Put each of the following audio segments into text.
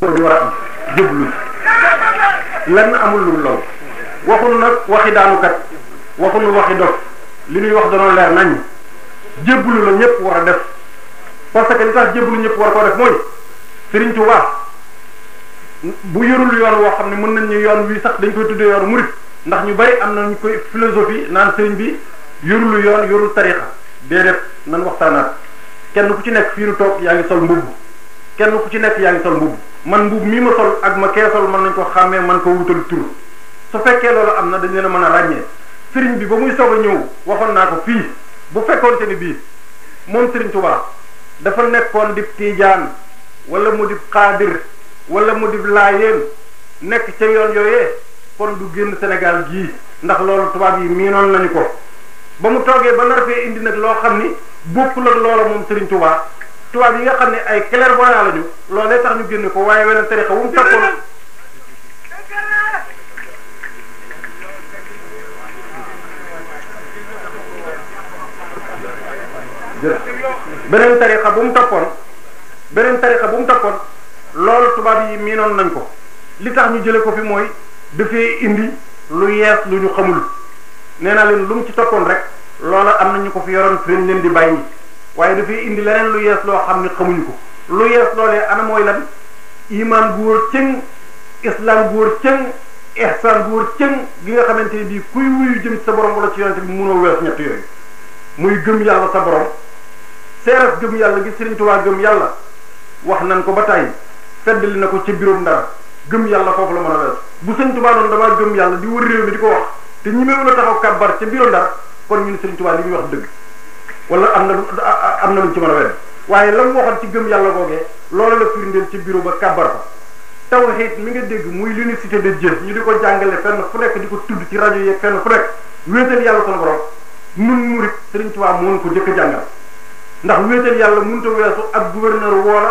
loolu war a am jublu lenn amul lu lool waxuñu nag waxi daanukat waxuñu waxi dof li ñuy wax danoo leer nañ jébbalu la ñëpp war a def parce que li tax jébbalu ñëpp war koo def mooy Serigne Touba bu yorul yoon woo xam ne mën nañ ñu yoon wii sax dañ koy tuddee yoon murid ndax ñu bari am na ñu koy philosophie naan Serigne bi yorul yoon yorul tarixa dee def nan waxtaanaat kenn ku ci nekk fii nu toog yaa ngi sol mbubb kenn ku ci nekk yaa ngi sol mbubb man mbubb mii ma sol ak ma kee sol mën nañ ko xàmmee man ko wutal tur su fekkee loolu am na dañ leen a mën a ràññee sëriñ bi ba muy soog a ñëw waxoon naa ko fii bu fekkoonte ni bii moom Sëriñ Tuubaa dafa nekkoon dib tiijaan wala mu dib xaadir wala mu dib laayeen nekk ca yoon yooyee kon du génn Sénégal gii ndax loolu tubaab yi miinoon nañu ko ba mu toogee ba nar fee indi nag loo xam ni bokkul ak loola moom Serigne Touba tubaab yi nga xam ne ay clairvoyant lañu loolee tax ñu génn ko waaye weneen tarixa wu mu takkoon beneen tariqa bu mu toppoon beneen tariqa bu mu toppoon loolu tubaab yi miinoon nañ ko li tax ñu jële ko fi mooy dafay indi lu yees lu ñu xamul nee naa leen lu mu ci toppoon rek loola am na ñu ko fi yoroon fi leen di bàyyi waaye dafay indi leneen lu yees loo xam ne xamuñu ko lu yees loolee ana mooy lan iman bu wóor cëng islam bu wóor cëng ihsaan bu wër cëng gi nga xamante ne bii kuy wuyu jëm sa borom wala ci yonente bi mënoo wees ñett yooyu muy gëm yàlla sa borom seeras gëm yàlla gi Sëriñ Tuubaa gëm yàlla wax nan ko ba tàyyi feddali na ko ci biirum dara gëm yàlla foofu la mën a wees bu Sëriñ Tuubaa noonu damaa gëm yàlla di wër réew mi di ko wax te ñi meewu la taxaw kàbbar ca biiru ndar kon ñun Sëriñ Tuubaa li muy wax dëgg wala am na lu am na lu ci mën a wedd waaye la mu waxoon ci gëm yàlla googee loolu la firndeel ci bureau ba kàbbar fa tawhid mi nga dégg muy l'unicité de Dieu ñu di ko jàngale fenn fu nekk di ko tudd ci rajo yeeg fenn fu nekk wéetal yàlla sunu borom nun murit Sëriñ Tuubaa moo ko jëkk a jàngal ndax wéetal yàlla mënut a weesu ak gouverneur woola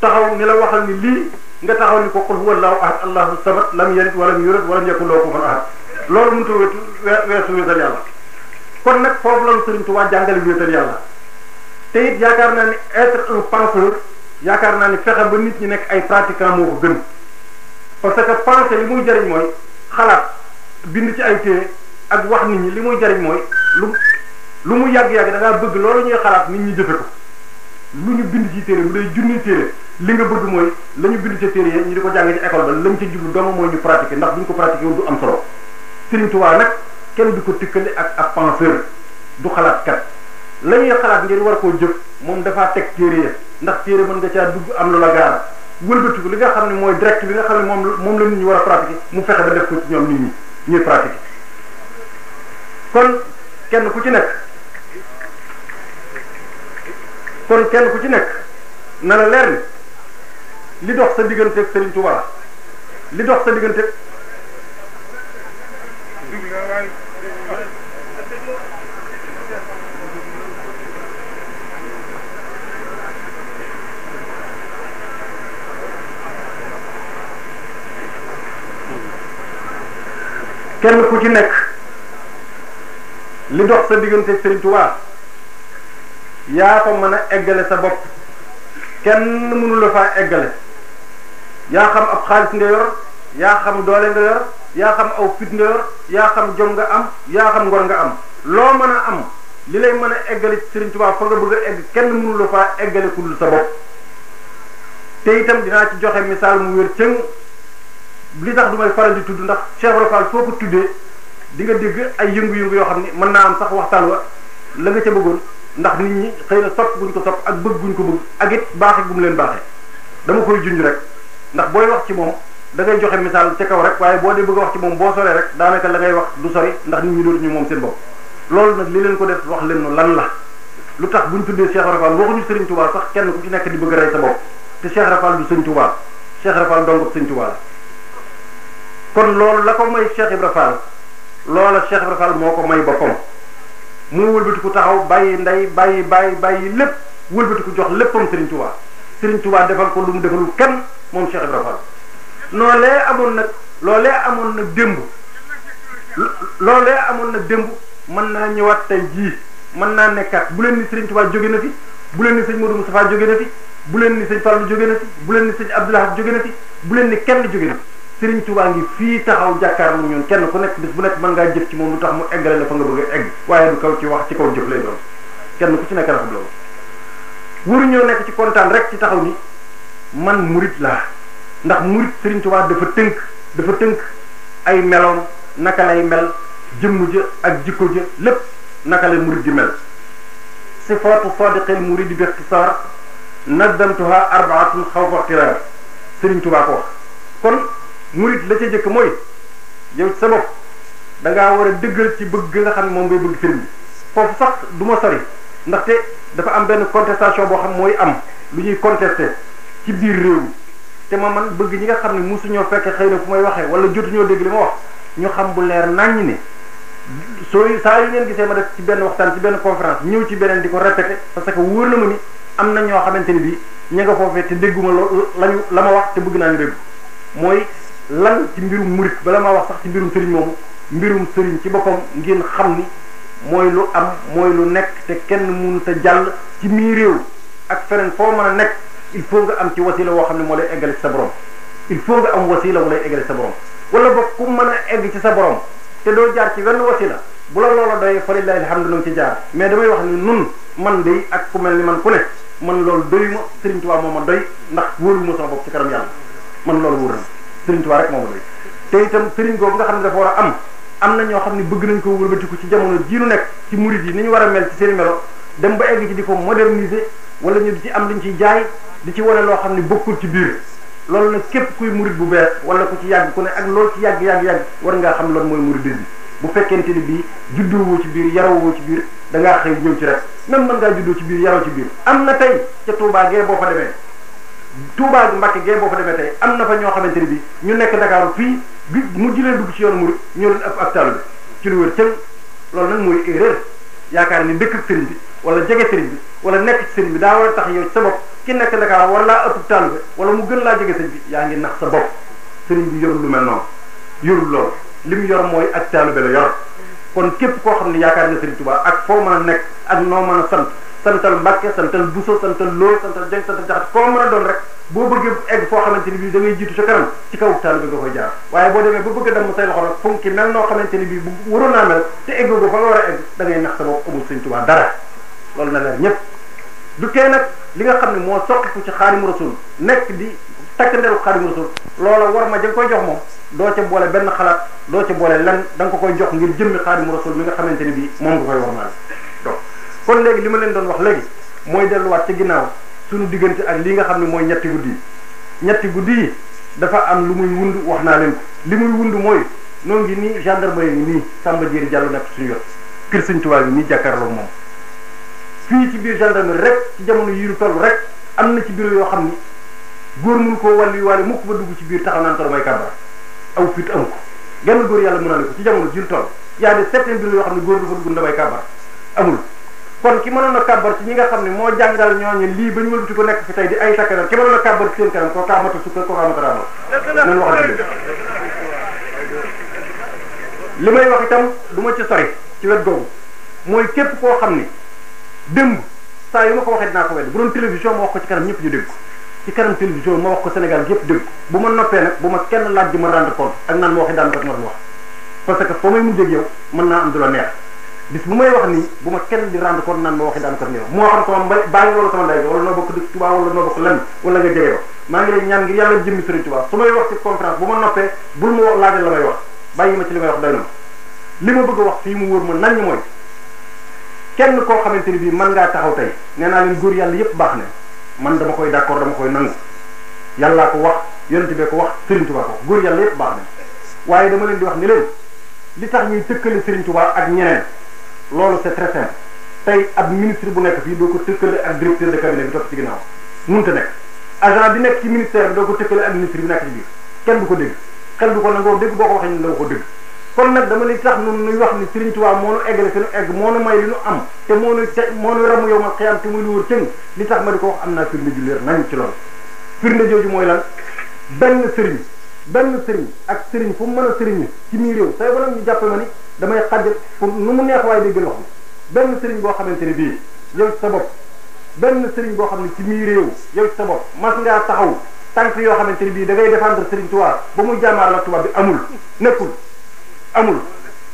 taxaw ni la waxal ni lii nga taxaw ni ko qul huwa allahu ahad allahu samad lam yalid walam yulad walam yakun lahu kufuwan ahad loolu mënut a weesu weesu wéetal yàlla kon nag foofu la Sëriñ Tuubaa jàngale wéetal yàlla te it yaakaar naa ne être un penseur yaakaar naa ne fexe ba nit ñi nekk ay pratiquants moo ko gën parce que pensée li muy jariñ mooy xalaat bind ci ay téere ak wax nit ñi li muy jariñ mooy lu lu mu yàgg-yàgg da ngaa bëgg loolu ñuy xalaat nit ñi jëfe ko lu ñu bind ci téere bu dee junni téere li nga bëgg mooy la ñu bind ci téere yi ñu di ko jàng ci école ba lañ ci jublu dong mooy ñu pratiquer ndax bu ñu ko pratiquer du am solo Serigne Touba nag kenn du ko tikkale ak ab penseur du xalaat kat la ñuy xalaat ngir war koo jëf moom dafaa teg téere ya ndax téere mën nga caa dugg am lu la gaar wëlbatiku li nga xam ne mooy direct bi nga xam ne moom moom la nit ñi war a pratiquer mu fexe ba def ko ci ñoom nit ñi ñuy pratiquer kon kenn ku ci nekk kon kenn ku ci nekk na la leer ni li dox sa diggante ak Serigne Touba li dox sa diggante kenn ku ci nekk li dox sa diggante Sëriñ Tuubaa yaa ko mën a eggale sa bopp kenn mënu la faa eggale yaa xam ab xaalis nga yor yaa xam doole nga yor yaa xam aw fit nga yor yaa xam jom nga am yaa xam ngor nga am loo mën a am li lay mën a eggale ci Serigne Touba fa nga bëgg a egg kenn mënu la faa eggale ku dul sa bopp te itam dinaa ci joxe misaal mu wér cëng li tax du may faral di tudd ndax Cheikh Ibra Fall foo ko tuddee di nga dégg ay yëngu-yëngu yoo xam ne mën naa am sax waxtaan wa la nga ca bëggoon ndax nit ñi xëy na sopp guñ ko sopp ak bëgg guñ ko bëgg ak it baaxe gum leen baaxee dama koy junj rek ndax booy wax ci moom da ngay joxe misaal ca kaw rek waaye boo dee bëgg a wax ci moom boo soree rek daanaka la ngay wax du sori ndax nit ñi dootuñu moom seen bopp loolu nag li leen ko def wax leen nu lan la lu tax buñ tuddee Cheikh Rafal waxuñu Serigne Touba sax kenn ku ci nekk di bëgg a rey sa bopp te Cheikh Rafal du Serigne Touba Cheikh Rafal dongub Serigne Touba la kon loolu la ko may Cheikh Ibra Fall loola Cheikh Ibra Fall moo ko may boppam mu wëlbatiku taxaw bàyyi ndey bàyyi bàyyi bàyyi lépp wëlbatiku jox léppam Serigne Touba Serigne Touba defal ko lu mu defalul kenn moom Cheikh Ibra Fall loolee amoon nag loolee amoon nag démb loolee amoon na démb mën naa ñëwaat tey jii mën naa nekkaat bu leen ni Serigne Touba jóge na fi bu leen ni sëñ Modou Moustapha jóge na fi bu leen ni sëñ Fallou jóge na fi bu leen ni sëñ Abdoulaye jóge na fi bu leen ni kenn jóge na fi Serigne Touba ngi fii taxaw jàkkaarloo ñun kenn ku nekk bis bu nekk mën ngaa jëf ci moom lu tax mu eggale la fa nga bëgg a egg waaye du kaw ci wax ci kaw jëf lay doon kenn ku ci nekk rafet loolu waruñoo nekk ci kontaan rek ci taxaw ni man murit laa ndax murit Serigne Touba dafa tënk dafa tënk ay meloom naka lay mel jëmm ja ak jikko ja lépp naka lay murid di mel sifaatu sadiqil murid bi ixtisaar naddamtuha arbaatun xawfa ixtiraar Sëriñ Tuubaa ko wax kon murid la ca jëkk mooy yow ci sa bopp da ngaa war a dëggal ci bëgg nga xam ne moom ngay bëgg sëriñ bi foofu sax du ma sori ndaxte dafa am benn contestation boo xam mooy am lu ñuy contester ci biir réew mi te ma man bëgg ñi nga xam ne mosuñoo fekke xëy na fu may waxee wala jotuñoo dégg li ma wax ñu xam bu leer naññ ne sooy saa yu ngeen gisee ma def ci benn waxtaan ci benn conférence ñëw ci beneen di ko répété parce que wóor na ma ni am na ñoo xamante ni bii ña nga foofee te dégguma lo lañu la ma wax te bëgg naa ñu dégg mooy lan ci mbirum murit bala ma wax sax ci mbirum sëriñ moomu mbirum sëriñ ci boppam ngeen xam ni mooy lu am mooy lu nekk te kenn mënut a jàll ci mii réew ak feneen foo mën a nekk il faut nga am ci wasila woo xam ne moo lay eggale ci sa borom il faut nga am wasila wu lay eggale ci sa borom wala boog ku mën a egg ci sa borom te doo jaar ci wenn wasila bu la loola doyee fa lillahi alhamdu na nga ci jaar mais damay wax ni nun man day ak ku mel ni man ku ne man loolu doy ma Sëriñ Tuubaa moo ma doy ndax wóolu ma sama bopp ci kanam yàlla man loolu wóor na Sëriñ Tuubaa rek moo ma doy te itam sëriñ googu nga xam ne dafa war a am am na ñoo xam ne bëgg nañ ko wëlbatiku ci jamono jii nu nekk ci murid yi ni ñu war a mel ci seen melo dem ba egg ci di ko moderniser wala ñu di ci am luñ ciy jaay di ci wane loo xam ne bokkul ci biir loolu nag képp kuy murid bu bees wala ku ci yàgg ku ne ak loolu ci yàgg yàgg yàgg war ngaa xam lan mooy muridisme bu fekkente ni bii juddoowoo ci biir yarowoo ci biir da ngaa xëy ñëw ci rek même mën ngaa juddoo ci biir yaroo ci biir am na tey ca Touba gee boo fa demee Touba ak Mbacke gee boo fa demee tey am na fa ñoo xamante ni bi ñu nekk Dakar fii bi mu jilee dugg ci yoonu murid ñoo leen ëpp ab taalibe ci lu wér cëng loolu nag mooy erreur yaakaar ni dëkk sëriñ bi wala jege sëriñ bi wala nekk ci sëriñ bi daa war a tax yow sa bopp ki nekk Dakar war laa ëpp taalibe wala mu gën laa jege sëriñ bi yaa ngi nax sa bopp sëriñ bi yorul lu mel noonu yorul loolu li mu yor mooy ak taalibe la yor kon képp koo xam ne yaakaar na sëriñ Tuubaa ak foo mën a nekk ak noo mën a sant santal Mbàkke santal Buso santal Loo santal Jeng santal Jaxate koo mën a doon rek boo bëggee egg foo xamante ni bii da ngay jiitu ca kanam ci kaw taal bi nga koy jaar waaye boo demee ba bëgg a dem say loxo nag fonki mel noo xamante ni bii bu waroon naa mel te egg ko fa nga war a egg da ngay nax sa bopp amul sëñ Tuubaa dara loolu na leer ñëpp du tee nag li nga xam ne moo soqiku ci xaadimu rasul nekk di takk nderu xaadimu rasul loola war ma jël koy jox moom doo ca boole benn xalaat doo ca boole lan da ko koy jox ngir jëmmi xaadimu rasul mi nga xamante ni bii moom nga koy war maal donc kon léegi li ma leen doon wax léegi mooy delluwaat ci ginnaaw suñu diggante ak li nga xam ne mooy ñetti guddi yi ñetti guddi yi dafa am lu muy wund wax naa leen ko li muy wund mooy noonu ngi nii gendarmerie ngi nii Samba Diéry Diallo nekk suñu yor kër sëñ Tuubaa bi nii jàkkaarloo moom fii ci biir gendarmerie rek ci jamono yi ñu toll rek am na ci bureau yoo xam ni góor mun koo wàllu waale mukk ba dugg ci biir taxaw naan toro may kàbbar aw fit am ko genn góor yàlla mën naa ne ko ci jamono ji ñu toll yaa de certains bureaux yoo xam ne góor du fa dugg damay kàbbar amul kon ki mënoon a kàbbar ci ñi nga xam ne moo jàngal ñooñu lii ba ñu wëlbati ko nekk fi tey di ay sakkanam ki mënoon a kàbbar ci seen kanam koo kaamata sukka koo kaamata raamal nan waxante li may wax itam du ma ci sori ci wet googu mooy képp koo xam ni démb saa yu ma ko waxee dinaa ko wedd bu doon télévision ma wax ko ci kanam ñëpp ñu dégg ko ci kanam télévision ma wax ko Sénégal gi yëpp dégg ko bu ma noppee nag bu ma kenn laaj di ma rendre compte ak naan ma waxee daan ko ma doon wax parce que fa may mujj ak yow mën naa am du la neex bis bu may wax nii bu ma kenn di rendre compte naan ma waxee daan ko ni wax moo xam sama mbay bàyyi wala sama ndey wala noo bokk dëkk Tuubaa wala noo bokk lenn wala nga jege ba maa ngi lay ñaan ngir yàlla jëmmi Sëriñ Tuubaa su may wax ci conférence bu ma noppee bul ma wax laajal la may wax bàyyi ma ci li may wax doy na li ma bëgg a wax fii mu wóor ma nañ mooy kenn koo xamante ni bii mën ngaa taxaw tey nee naa leen góor yàlla yépp baax ne man dama koy d'accord dama koy nangu yàllaa ko wax yonent bee ko wax Serigne Touba ko góor yàlla yépp baax ne waaye dama leen di wax ni leen li tax ñuy tëkkale Serigne Touba ak ñeneen loolu c'est très simple tey ab ministre bu nekk fii doo ko tëkkale ak directeur de cabinet bi topp ci ginnaaw mënut a nekk agent bi nekk ci ministère bi doo ko tëkkale ak ministre bi nekk ci biir kenn du ko dégg xel du ko nangoo dégg boo ko waxee ñu la ko dégg kon nag dama ni tax nun nuy wax ni Sëriñ Tuubaa moo nu eggale sunu egg moo nu may li nu am te moo nu ca moo nu ramu yow ma xiyam te muy lu wóor cëng li tax ma di ko wax am naa firnde ju leer nañ ci loolu firnde jooju mooy lan benn sëriñ benn sëriñ ak sëriñ fu mu mën a sëriñ ci mii réew say wala ñu jàppe ma ni damay xajjal pour nu mu neex waaye dégg lox bi benn sëriñ boo xamante ne bii yow sa bopp benn sëriñ boo xam ne ci mii réew yow sa bopp mas ngaa taxaw tànk yoo xamante ni bii da ngay défendre Serigne Touba ba mu jàmmaar la Touba bi amul nekkul amul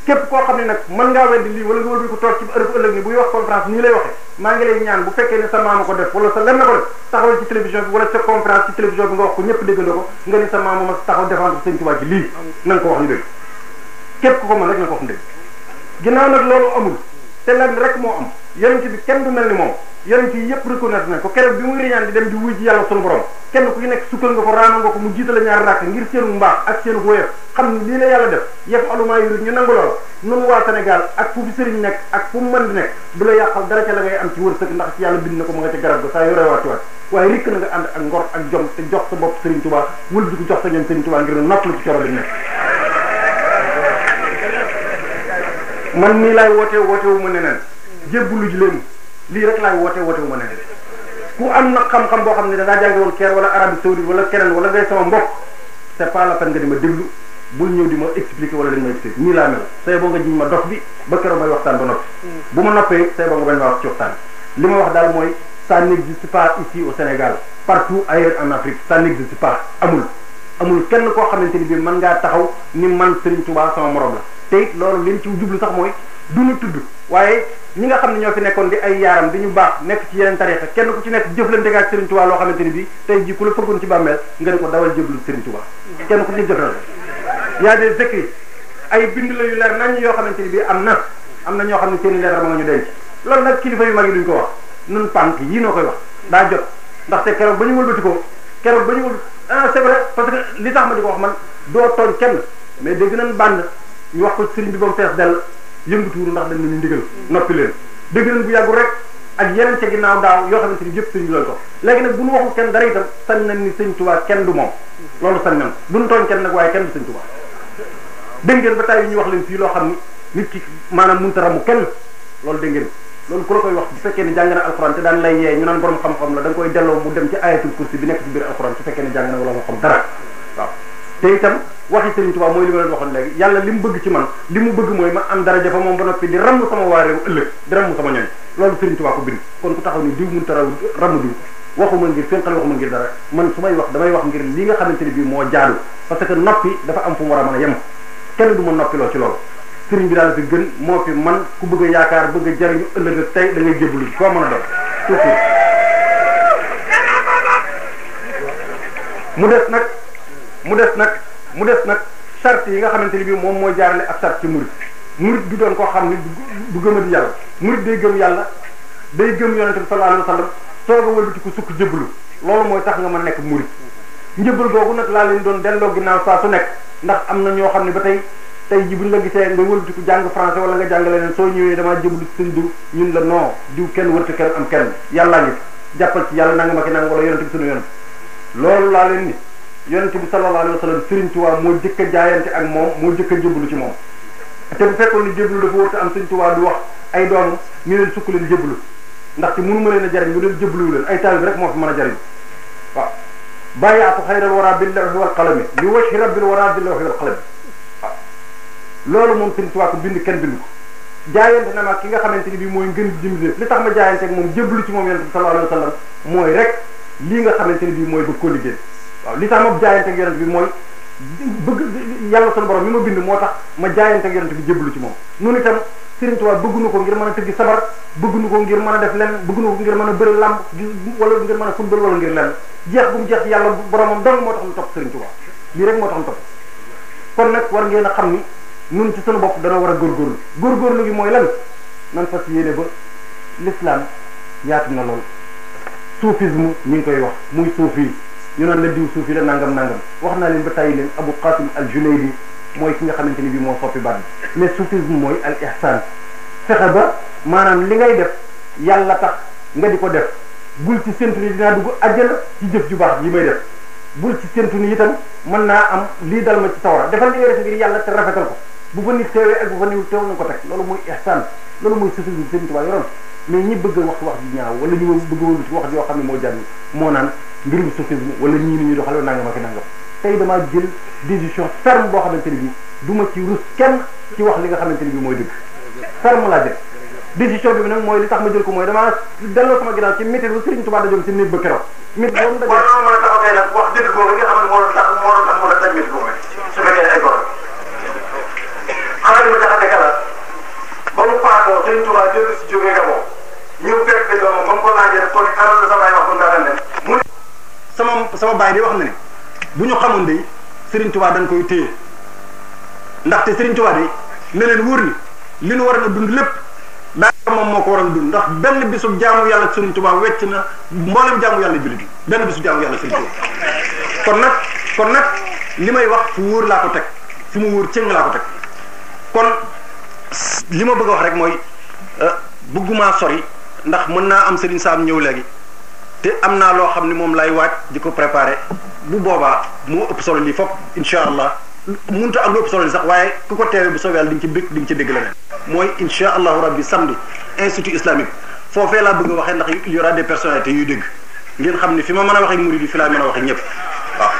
képp koo xam ne nag mën ngaa weddi lii wala nga wëlbati ko toog ci ërëb ëllëg ni buy wax conférence nii lay waxe maa ngi lay ñaan bu fekkee ne sa maama ko def wala sa lem na ko def taxawal ci télévision bi wala sa conférence ci télévision bi nga wax ko ñëpp déggandoo ko nga ni sa maama ma taxaw défendre Serigne Touba ci lii na nga ko wax ñu dégg képp ku ko mën rek na ko wax ñu dégg ginnaaw nag loolu amul te lan rek moo am yonent bi kenn du mel ni moom yonent yi yëpp reconnaître nañ ko keroog bi muy riñaan di dem di wuy ji yàlla sunu borom kenn ku ci nekk sukkal nga ko raama nga ko mu jiitale ñaari rakk ngir seenu mbaax ak seenu wéyal xam ni lii la yàlla def yëf alumaa yurit ñu nangu lool nun waa Sénégal ak fu fi sëriñ nekk ak fu mu mën di nekk du la yàqal dara ca la ngay am ci wërsëg ndax ci yàlla bind na ko ma nga ca garab ga saa yore waat ci waat waaye rikk na nga ànd ak ngor ak jom te jox sa bopp Serigne Touba wul bi ko jox sa ñoom Serigne Touba ngir natt la ci coro bi nekk man nii laay woote woote wu ma neneen jébbalu ji leen lii rek laay woote woote wu ma leneen ku am na xam-xam boo xam ne da ngaa jàngi woon keer wala Arabie Saoudite wala keneen wala ngay sama mbokk c'est pas la peine nga di ma déglu bul ñëw di ma expliquer wala dañ ma expliquer nii laa mel say boo nga jiñ ma dof bi ba keroog may waxtaan ba noppi mm. bu ma noppee say boo nga bañ ma wax ci waxtaan li ma wax daal mooy ça n'existe pas ici au Sénégal partout ailleurs en Afrique ça n'existe pas amul amul kenn koo xamante ni bii mën ngaa taxaw ni man Serigne Touba sama morom la te it loolu liñ ci jublu sax mooy du ñu tudd waaye ñi nga xam ne ñoo fi nekkoon di ay yaaram di ñu baax nekk ci yeneen tarixa kenn ku ci nekk jëflante ak Serigne Touba loo xamante ni bii tey jii ku la fëggoon ci bàmmeel nga ne ko dawal jëblu Serigne Touba kenn ku ci jëflante yaa des dëkk yi ay bind la yu leer nañ yoo xamante ni bii am na am na ñoo xam ne seen i leer ma nga ñu denc loolu nag kilifa yu mag yi duñ ko wax nun pànk yii noo koy wax daa jot ndaxte keroog ba ñu wëlbati ko keroog ba ñu wëlbati ah c'est vrai parce que li tax ma di ko wax man doo tooñ kenn mais dégg nañ bànd ñu wax ko sëriñ bi ba mu fees dell yëngatuwul ndax dañ leen ndigal noppi leen dégg nañ bu yàggul rek ak yeneen ca ginnaaw daaw yoo xamante ni yëpp sëñ bi lañ ko léegi nag bu ñu waxul kenn dara itam sañ nañ ni sëñ Tuubaa kenn du moom loolu sañ nañ bu ñu tooñ kenn nag waaye kenn du sëñ Tuubaa dégg ngeen ba tey yi ñu wax leen fii loo xam ni nit ki maanaam mënut a ramu kenn loolu dégg ngeen loolu ku la koy wax bu fekkee ne jàng na alxuraan te daan lay yee ñu naan borom xam-xam la da nga koy delloo mu dem ci ayatul kursi bi nekk ci biir alxuraan su fekkee ne jàng na wala nga xam dara waaw te itam waxi Serigne Touba mooy li ma leen waxoon léegi yàlla li mu bëgg ci man li mu bëgg mooy ma am daraja fa moom ba noppi di ramm sama waa réew ëllëg di ramm sama ñoñ loolu Serigne Touba ko bind kon ku taxaw ni diw mënut a raw ramm diw waxuma ngir fénqal waxuma ngir dara man su may wax damay wax ngir li nga xamante ne bii moo jaadu parce que noppi dafa am fu mu war a mën a yem kenn du ma noppiloo ci loolu Serigne bi daal fi gën moo fi man ku bëgg a yaakaar bëgg a jariñu ëllëg ak tey da ngay jébbalu koo mën a doon toujours mu des nag mu des nag mu des nag sart yi nga xamante ni bii moom mooy jaarale ak sart ci murid murid du doon koo xam ne du gëm a di yàlla murid day gëm yàlla day gëm yonente bi sallallahu alayhi wa sallam soog a wëlbati ko sukk jëblu loolu mooy tax nga mën a nekk murid njëbal googu nag laa leen doon delloo ginnaaw saa su nekk ndax am na ñoo xam ne ba tey tey ji buñ la gisee nga wëlbati ko jàng français wala nga jàng leneen soo ñëwee damaa jëblu sëñ diw ñun la non diw kenn wërta kenn am kenn yàllaa ngi jàppal ci yàlla nanga ma ki nanga wala yonente bi sunu yonent loolu laa leen ni yonent bi sallallahu alayhi wa sallam Sëriñ Tuubaa moo jëkk a jaayante ak moom moo jëkk a jébbalu ci moom te bu fekkoon ni jébbalu dafa wërta am Sëriñ Tuubaa du wax ay doom ñu leen sukk leen jébbalu ndaxte mënu ma leen a jariñ bu leen jébbalu leen ay taalibe rek moo fi mën a jariñ waaw bàyyaatu xayral wara bil lawhi wal qalami li wajhi rabbil wara bil lawhi wal qalami waaw loolu moom Sëriñ Tuubaa ko bind kenn bind ko jaayante na ma ki nga xamante ni bii mooy ngën jëm li tax ma jaayante ak moom jébbalu ci moom yonent bi sallallahu alayhi wa sallam mooy rek lii nga xamante ne bii mooy bëgg koo liggéey waaw li tax ma jaayante ak yonent bi mooy bëgg yàlla sunu borom mi ma bind moo tax ma jaayante ak yonent bi jébbalu ci moom noonu itam Sëriñ Tuubaa bëgguñu ko ngir mën a tëgg sabar bëgguñu ko ngir mën a def lenn bëgguñu ko ngir mën a bëri làmb wala ngir mën a football wala ngir lenn jeex bu mu jeex yàlla boromam dong moo tax ñu topp Sëriñ Tuubaa lii rek moo tax ñu topp kon nag war ngeen a xam ni nun ci sunu bopp dana war a góorgóorlu góorgóorlu gi mooy lan nan fas yéene ba l'islam yaatu na lool soufisme ñu ngi koy wax muy soufi ñu naan la diw soufi la nangam nangam wax naa leen ba tàyyi leen Abu Qasim al Junayd mooy ki nga xamante ni bi moo soppi baat bi mais soufisme mooy al ihsan fexe ba maanaam li ngay def yàlla tax nga di ko def bul ci séntu ni dinaa dugg àjjana ci jëf ju baax yi may def bul ci séntu ni itam mën naa am lii dal ma ci sawara defal li ngay def ngir yàlla te rafetal ko bu fa nit teewee ak bu fa niwul teew na ko teg loolu mooy ihsan loolu mooy soufisme bi Sëriñ Tuubaa yoroon mais ñi bëgg a wax wax ji ñaaw wala ñu bëgg a wëlbati wax joo xam ne moo jàll moo naan mbirum soufisme wala ñii ni ñuy doxale nangam ak nangam tey damaa jël décision ferme boo xamante ne bi du ma ci rus kenn ci wax li nga xamante ne bi mooy dëgg ferme laa jël décision bi nag mooy li tax ma jël ko mooy damaa delloo sama ginnaaw ci météo bu Serigne Touba dajoon ci néeg ba keroog. mit ba mu daje waaw loolu mën a taxaw tey nag wax dëgg boobu nga xam ne moo doon tax moo doon tax mu la daj mit boobu su fekkee ay góor xanaa li ma tax a ba mu faatoo sëñ Tuubaa dellu si jógee Gabon ñëw fekk fi doomam ba mu ko laajee daf ko ne alal la sa baay wax bu ngaa dem mu ne sama sama baay di wax na ne bu ñu xamoon de Serigne Touba dañ koy téye ndaxte Serigne Touba de ne leen wóor ni li nu war a dund lépp daa moom moo ko waroon dund ndax benn bisu jaamu yàlla Serigne Touba wecc na mboolem jaamu yàlla jullit yi benn bisu jaamu yàlla Serigne Touba kon nag kon nag li may wax fu wóor laa ko teg fi mu wóor cëng laa ko teg kon li ma bëgg a wax rek mooy euh, bëgguma sori ndax mën naa am Serigne Sam ñëw léegi te am naa loo xam ne moom lay waaj di ko préparer bu boobaa moo ëpp solo lii fop incha allah mënut a am lu ëpp solo lii sax waaye ku ko teewee bu soobee yàlla di nga ci dégg di nga ci dégg leneen mooy incha allahu rabbi samedi institut islamique foofee laa bëgg a waxee ndax il y aura des personnalités yuy dégg ngeen xam ne fi ma mën a waxee murid yi fi laay mën a waxee ñëpp waaw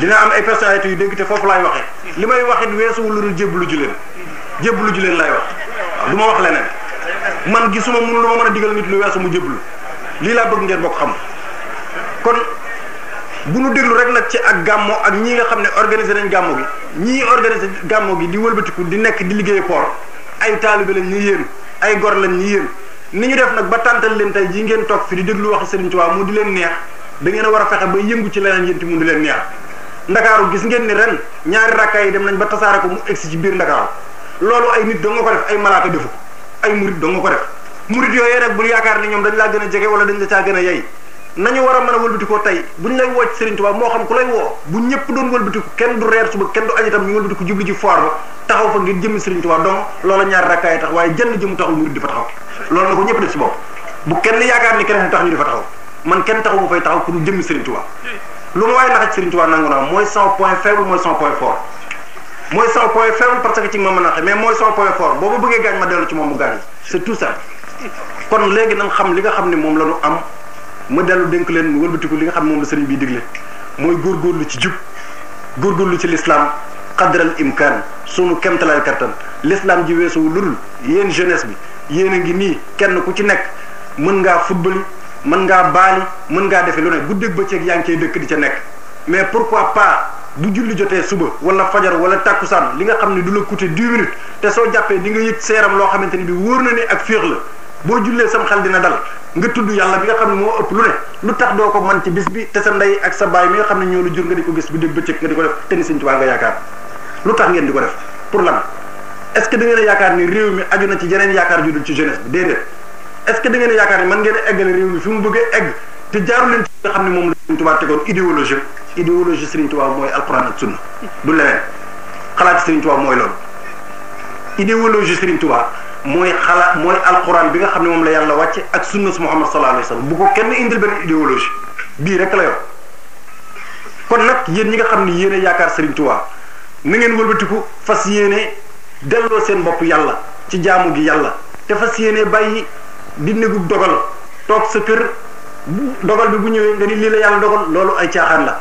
dina am ay personnalités yu dégg te foofu laay waxee. li may wax it weesuwul lu dul jébbalu ji leen jébbalu ji leen laay wax waaw du ma wax leneen man gisuma mun lu ma mën a digal nit lu weesu mu jébbalu lii laa bëgg ngeen bokk xam kon bu nu déglu rek nag ci ak gàmmo ak ñi nga xam ne organiser nañ gàmmo gi ñii organiser gàmmo gi di wëlbatiku di nekk di liggéey koor ay taalibe lañ ni yéen ay gor lañ ni yéen ni ñu def nag ba tàntal leen tey jii ngeen toog fi di déglu waxi Sëriñ Tuubaa mu di leen neex da ngeen a war a fexe ba yëngu ci leneen yéen ti mu di leen neex ndakaaru gis ngeen ni ren ñaari rakka yi dem nañ ba tasaare ko mu egsi ci biir ndakaaru loolu ay nit doo nga ko def ay malaaka defu ay murit doo nga ko def murit yooyu rek bul yaakaar ni ñoom dañ laa gën a jege wala dañ la caa gën a yey nañu war a mën a wëlbatikoo tey buñ lay woo ci Serigne Touba moo xam ku lay woo bu ñëpp doon wëlbatiku kenn du reer suba kenn du añ itam ñu wëlbatiku jubli ji foire ba taxaw fa ngir jëmmi Serigne Touba donc loola ñaari rakka yi tax waaye jënn jëmu taxul murit di fa taxaw loolu na ko ñëpp def si bopp bu kenn yaakaar ni keneen tax ñu di fa taxaw man kenn taxu ma fay taxaw ku dul jëmmi Serigne Touba lu ma waaye naxaj Serigne Touba nangu naa mooy sama point faible mooy sama point fort mooy sama point faible parce que ci ma mën a mais mooy sama point fort boo ma bëggee gaañ ma dellu ci moom mu gaañ c'est tout ça kon léegi nan xam li nga xam ne moom la ñu am ma dellu dénk leen mu wëlbatiku li nga xam ne moom la Serigne bi digle mooy góorgóorlu ci jub góorgóorlu ci l'islam qadral imkaan sunu kemtalaay kattan l'islam ji weesuwu ludul yéen jeunesse bi yéen a ngi nii kenn ku ci nekk mën ngaa football mën ngaa baali mën ngaa defe lu ne bu dégg bëccëg yaa ngi cay dëkk di ca nekk mais pourquoi pas bu julli jotee suba wala fajar wala tàkkusaan li nga xam ne du la coûter dix minutes te soo jàppee di nga yëg seeram loo xamante ni bi wóor na ne ak féex la boo jullee sam xel dina dal nga tudd yàlla bi nga xam ne moo ëpp lu ne lu tax doo ko man ci bis bi te sa ndey ak sa baay mi nga xam ne ñoo la jur nga di ko gis bu dégg bëccëg nga di ko def te ni Sëñ Tuubaa nga yaakaar lu tax ngeen di ko def pour lan est-ce que da ngeen a yaakaar ni réew mi aju na ci yeneen yaakaar ju dul ci jeunesse bi déedéet est-ce que da ngeen a yaakaar ne mën ngeen a eggale réew mi fi mu bëgg a egg te jaaru leen ci nga xam ne moom la Serigne Touba tegoon idéologie idéologie Serigne Touba mooy alxuraan ak sunna du leneen xalaat Serigne Touba mooy loolu idéologie Serigne Touba mooy xalaat mooy alxuraan bi nga xam ne moom la yàlla wàcce ak sunna su Muhammad sallallahu alayhi wa sallam bu ko kenn indil benn idéologie bii rek la yor kon nag yéen ñi nga xam ne yéen a yaakaar Serigne Touba na ngeen wëlbatiku fas yéene delloo seen bopp yàlla ci jaamu gi yàlla te fas yéene bàyyi di négub dogal toog sa kër dogal bi bu ñëwee nga ni lii la yàlla dogal loolu ay caaxaan la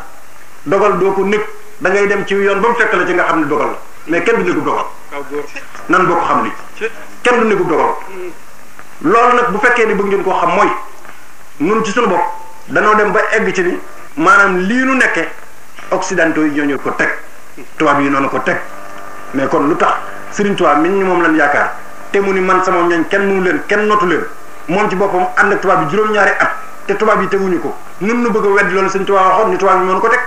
dogal doo ko nég da ngay dem ci yoon ba mu fekk la ci nga xam ne dogal la mais kenn du négub dogal nan boo ko xam li kenn du négub dogal loolu nag bu fekkee ni bëgg ngeen koo xam mooy nun ci suñu bopp danoo dem ba egg ci ni maanaam lii nu nekke occidentaux yi ñoo ñu ko teg tubaab yi noonu ko teg mais kon lu tax Serigne Touba mi ñu moom lañ yaakaar te mu ni man sama ñooñ kenn mënu leen kenn notu leen moom ci boppam ànd ak tubaab bi juróom-ñaari at te tubaab yi teguñu ko nun nu bëgg a weddi loolu sëñ tubaab waxoon ni tubaab bi mënu ko teg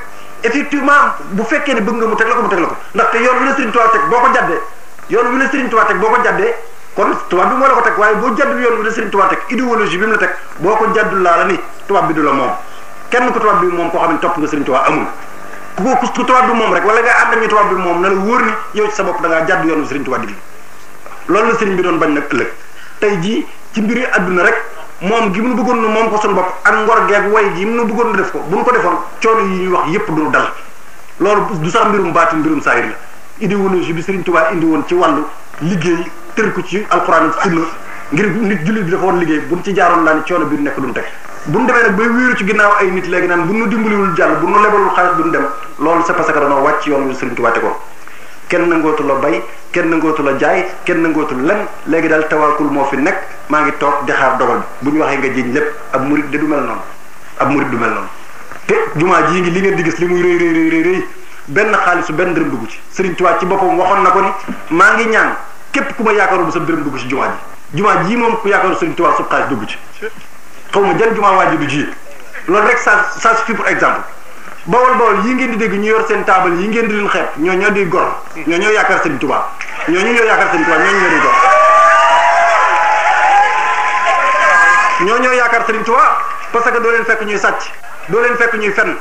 effectivement bu fekkee ne bëgg nga mu teg la ko mu teg la ko ndaxte yoon wi la sëriñ tubaab teg boo ko jaddee yoon wi la sëriñ tubaab teg boo ko jaddee kon tubaab bi moo la ko teg waaye boo jaddul yoon wi la sëriñ tubaab teg idéologie bi mu la teg boo ko jaddul laa la ni tubaab bi du la moom kenn ku tubaab bi moom koo xam ne topp nga sëriñ tubaab amul ku ko ku tubaab bi moom rek wala nga ànd ak ñu tubaab bi moom na la wóor ni yow ci sa bopp da ngaa jàdd yoonu Serigne Touba digli loolu la sëriñ bi doon bañ nag ëllëg tey jii ci mbiri àdduna rek moom gi mu bëggoon nu moom ko suñu bopp ak ngor geeg way gi mu bëggoon nu def ko bu ñu ko defoon coono yi ñuy wax yépp du dal loolu du sax mbirum baatin mbirum saayir la idéologie bi Serigne Touba indi woon ci wàllu liggéey tër ko ci alxuraan ak sunna ngir nit jullit bi dafa woon liggéey bu ñu ci jaaroon laa ni coono bi nekk duñ teg bu ñu demee nag bay wéeru ci ginnaaw ay nit léegi naan bu ñu dimbaliwul jàll bu ñu lebalul xaalis duñ dem loolu c'est parce que danoo wàcc yoon wi Serigne Touba te ko kenn nangootu la bay kenn nangootu la jaay kenn nangootu la lem léegi daal tawaakul moo fi nekk maa ngi toog di xaar dogal bi bu ñu waxee nga jiñ lépp ab murit de du mel noonu ab murit du mel noonu te jumaa jii ngi li ngeen di gis li muy rëy rëy rëy rëy benn xaalisu benn dërëm dugg ci Serigne Touba ci boppam waxoon na ko ni maa ngi ñaan képp ku ma yaakaaroon sa dërëm dugg ci jumaa ji jumaa jii moom ku yaakaaroon Serigne Touba su xaalis dugg ci xaw ma jan jumaa waa ji du ji loolu rek ça ça suffit pour exemple bawol bawol yi ngeen di dégg ñu yor seen taabal yi ngeen di leen xeeb ñoo ñoo di gor ñoo ñoo yaakaar seen tubaab ñoo ñu ñoo yaakaar seen tubaab ñoo ñu ñoo di gor ñoo ñoo yaakaar seen tubaab parce que doo leen fekk ñuy sàcc doo leen fekk ñuy fenn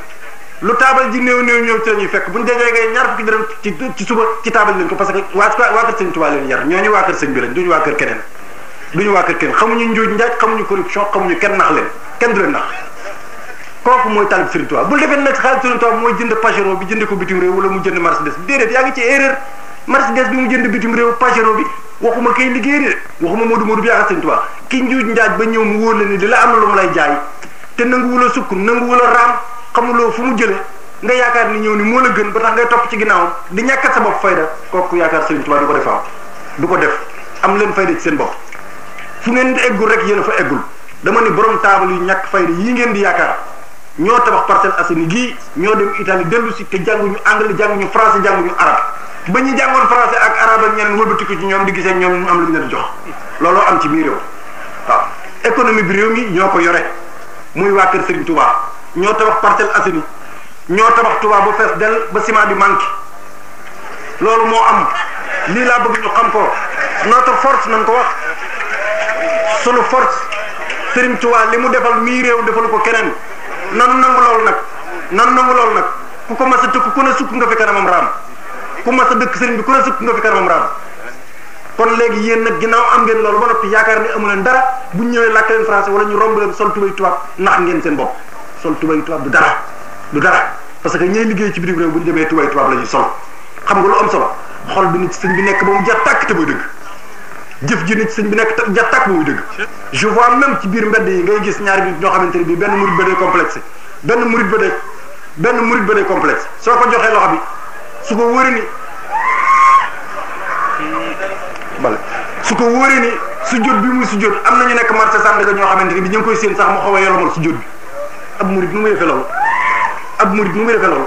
lu taabal ji néew néew ñëw ci la ñuy fekk bu ñu dajee ngay ñaar fukki dërëm ci ci suba ci taabal leen ko parce que waa waa kër sëñ Tuubaa leen yar ñooñu waa kër sëñ bi lañ duñu waa kër keneen duñu waa kër keneen xamuñu njuuj njaaj xamuñu corruption xamuñu kenn nax leen kenn du leen nax kooku mooy talib Serigne Touba bul defee nag xaalis Serigne Touba mooy jënd Pajero bi jënd ko bitim réew wala mu jënd Mercedes bi déedéet yaa ngi ci erreur Mercedes bi mu jënd bitim réew Pajero bi waxuma kay liggéey de waxuma Modou Modou bi yaakaar Serigne Touba ki njuuj njaaj ba ñëw mu wóor la ni di la am na lu mu lay jaay te nanguwul a sukk nanguwul a raam xamuloo fu mu jëlee nga yaakaar ni ñëw ni moo la gën ba tax ngay topp ci ginnaawam di ñàkkat sa bopp fayda kooku yaakaar Serigne Touba du ko def du ko def am leen fayda ci seen bopp fu ngeen eggul rek yéen a fa eggul dama ni borom taabal yu ñàkk fayda yi ngeen di yaakaar ñoo tabax Parcelles Assainies gii ñoo dem Italie dellu si te jànguñu anglais jànguñu français jànguñu arabe ba ñu jàngoon français ak arabe ak ñeneen wëlbatiku ci ñoom di gisee ñoom ñu am lu ñu leen jox looloo am ci biir réew waaw économie bi réew mi ñoo ko yore muy waa kër Serigne Touba ñoo tabax Parcelles Assainies ñoo tabax Touba ba fees del ba ciment bi manqué loolu moo am lii laa bëgg ñu xam ko notre force nañ ko wax sunu force Serigne Touba li mu defal mii réew defalu ko keneen nanu nangu loolu nag nanu nangu loolu nag ku ko mas a tëkk ku ne sukk nga fi kanamam raam ku mas a dëkk Serigne bi ku ne sukk nga fi kanamam raam kon léegi yéen nag ginnaaw am ngeen loolu ba noppi yaakaar ne amu leen dara bu ñu ñëwee làkk leen français wala ñu romb leen sol tubay tubaab nax ngeen seen bopp sol tubay tubaab du dara du dara parce que ñay liggéey ci bitim réew bu ñu demee tubaab tubaab la ñuy solo xam nga lu am solo xol bi nit sëñ bi nekk ba mu jar tàkk te muy dëgg jëf ji nit sëñ bi nekk jar tàkk ba muy dëgg je vois même ci biir mbedd yi ngay gis ñaari nit ñoo xamante ne bii benn murid ba day complexé benn murid ba day benn murid ba day complexe soo ko joxee loxo bi su ko wóoree ni bale su ko wóoree ni su jot bi muy su jot am na ñu nekk marché Sandaga ñoo xamante ni bi ñu ngi koy séen sax mu xaw a yolomal su jot bi ab murid nu muy defee loolu ab murid nu muy defee loolu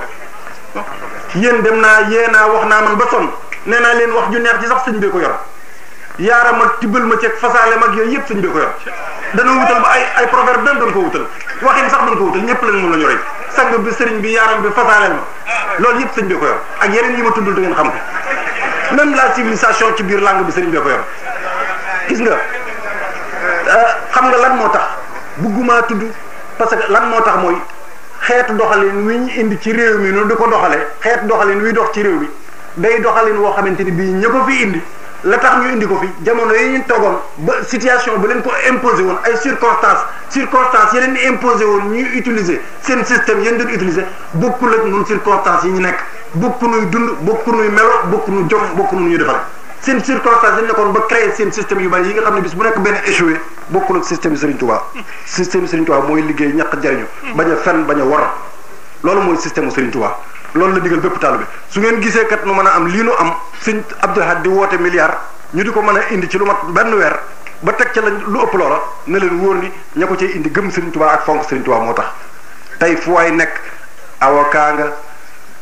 yéen dem naa yee naa wax naa man ba sonn nee naa leen wax ju neex ci sax sëñ bi ko yor yaara ma tibbal ma ceeg fasaale mag yooyu yëpp sëñ bi ko yor dana wutal ba ay ay proverbe dan doon ko wutal waxin sax doon ko wutal ñëpp lañ moom la ñu roy sang bi sëriñ bi yaaram bi fasaaleel ma loolu yëpp sëñ bi ko yor ak yeneen yi ma tuddul da ngeen xam ko même la civilisation ci biir langue bi sëriñ bi ko yor gis nga xam nga lan moo tax bëgguma tudd parce que lan moo tax mooy xeetu doxalin wi ñu indi ci réew mi noonu di ko doxalee xeetu doxalin wi dox ci réew mi day doxalin woo xamante ni bii ña ko fi indi la tax ñu indi ko fi jamono yi ñu toogoon ba situation ba leen ko imposé woon ay circonstances circonstances yi leen di imposé woon ñuy utiliser seen système yéen doon utiliser bokkul ak ñun circonstances yi ñu nekk bokku nuy dund bokku nuy melo bokku nu jom bokku nu ñu defal seen circonstances yi nekkoon ba créer seen système yu bari yi nga xam ne bis bu nekk benn échoué bokkul ak système Serigne Touba système Serigne Touba mooy liggéey ñaq jariñu bañ a fen bañ a war loolu mooy système u Serigne Touba loolu la digal bépp taalibe su ngeen gisee kat nu mën a am lii nu am Serigne Abdou Ahad di woote milliard ñu di ko mën a indi ci lu mat benn weer ba teg ca lañ lu ëpp loola ne leen wóor ni ña ko cay indi gëm Serigne Touba ak fonk Serigne Touba moo tax tey fu waay nekk avocat nga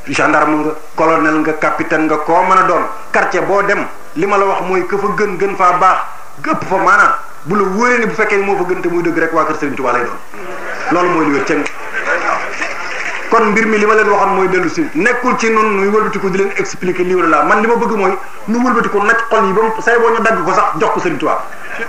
gendarme nga colonel nga capitaine nga koo mën a doon quartier boo dem li ma la wax mooy ka fa gën gën faa baax gëpp fa maanaam bu la wóoree ne bu fekkee moo fa gën te muy dëgg rek waa kër Serigne Touba lay doon loolu mooy li wér cëng kon mbir mi li ma leen waxoon mooy dellu si nekkul ci noonu nuy wëlbatiku di leen expliquer lii wala laa man li ma bëgg mooy nu wëlbatiku naj xol yi ba mu say boo ñu dagg ko sax jox ko Serigne Touba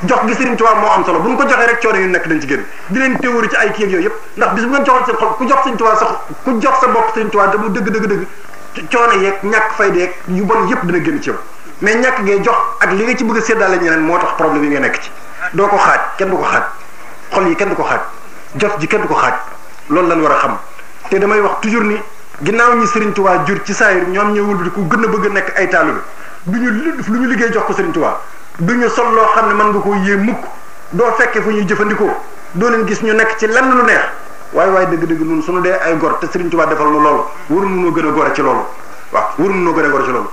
jox gi Serigne Touba moo am solo bu ñu ko joxee rek coono yu nekk dañ ci génn di leen théorie ci ay kii ak yooyu yëpp ndax bis bu ngeen joxoon seen xol ku jox Serigne Touba sax ku jox sa bopp Serigne Touba te mu dëgg dëgg dëgg coono yeeg ñàkk fay deeg yu bon yëpp dina génn ci yow mais ñàkk ngay jox ak li nga ci bëgg a séddaale ñeneen moo tax problème yi nga nekk ci doo ko xaaj kenn du ko xaaj xol yi kenn du ko xaaj jot ji kenn du ko xaaj loolu lañ war a xam te damay wax toujours ni ginnaaw ñi Serigne Touba jur ci saayir ñoom ñoo wëlbati ku gën a bëgg a nekk ay taalibe du ñu lu ñu liggéey jox ko Serigne Touba du ñu sol loo xam ne mën nga koo yee mukk doo fekkee fu ñuy jëfandikoo doo leen gis ñu nekk ci lenn lu neex waaye waaye dëgg-dëgg ñun suñu dee ay gor te Serigne Touba defal nu loolu waruñu noo gën a gore ci loolu waaw wurun noo gën a gor ci loolu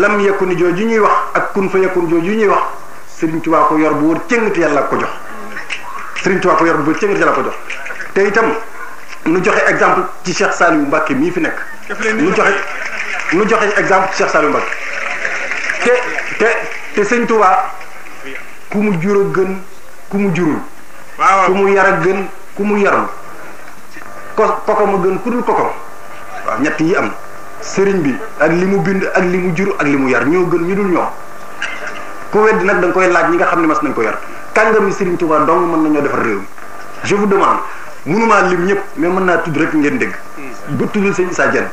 lam yakun jooju ñuy wax ak kun fa yakun jooju ñuy wax Sëriñ Tuubaa ko yor bu wër cëng te yàlla ko jox Sëriñ Tuubaa ko yor bu wër cëng te yàlla ko jox te itam nu joxe exemple ci Cheikh Saliou Mbacké mii fi nekk nu joxe nu joxe exemple ci Cheikh Saliou Mbacké te te te Sëriñ Tuubaa ku mu jur a gën ku mu jurul ku mu yar a gën ku mu yarul ko kokam a gën ku dul kokam waaw ñett yi am sëriñ bi ak li mu bind ak li mu jur ak li mu yar ñoo gën ñu dul ñoom ku weddi nag da koy laaj ñi nga xam ne mas nañ ko yar kàngami sëriñ Tuubaa dong mën nañoo defar réew mi je vous demande mënumaa lim ñëpp mais mën naa tudd rek ngeen dégg ba tuddal sëñ Issa Diène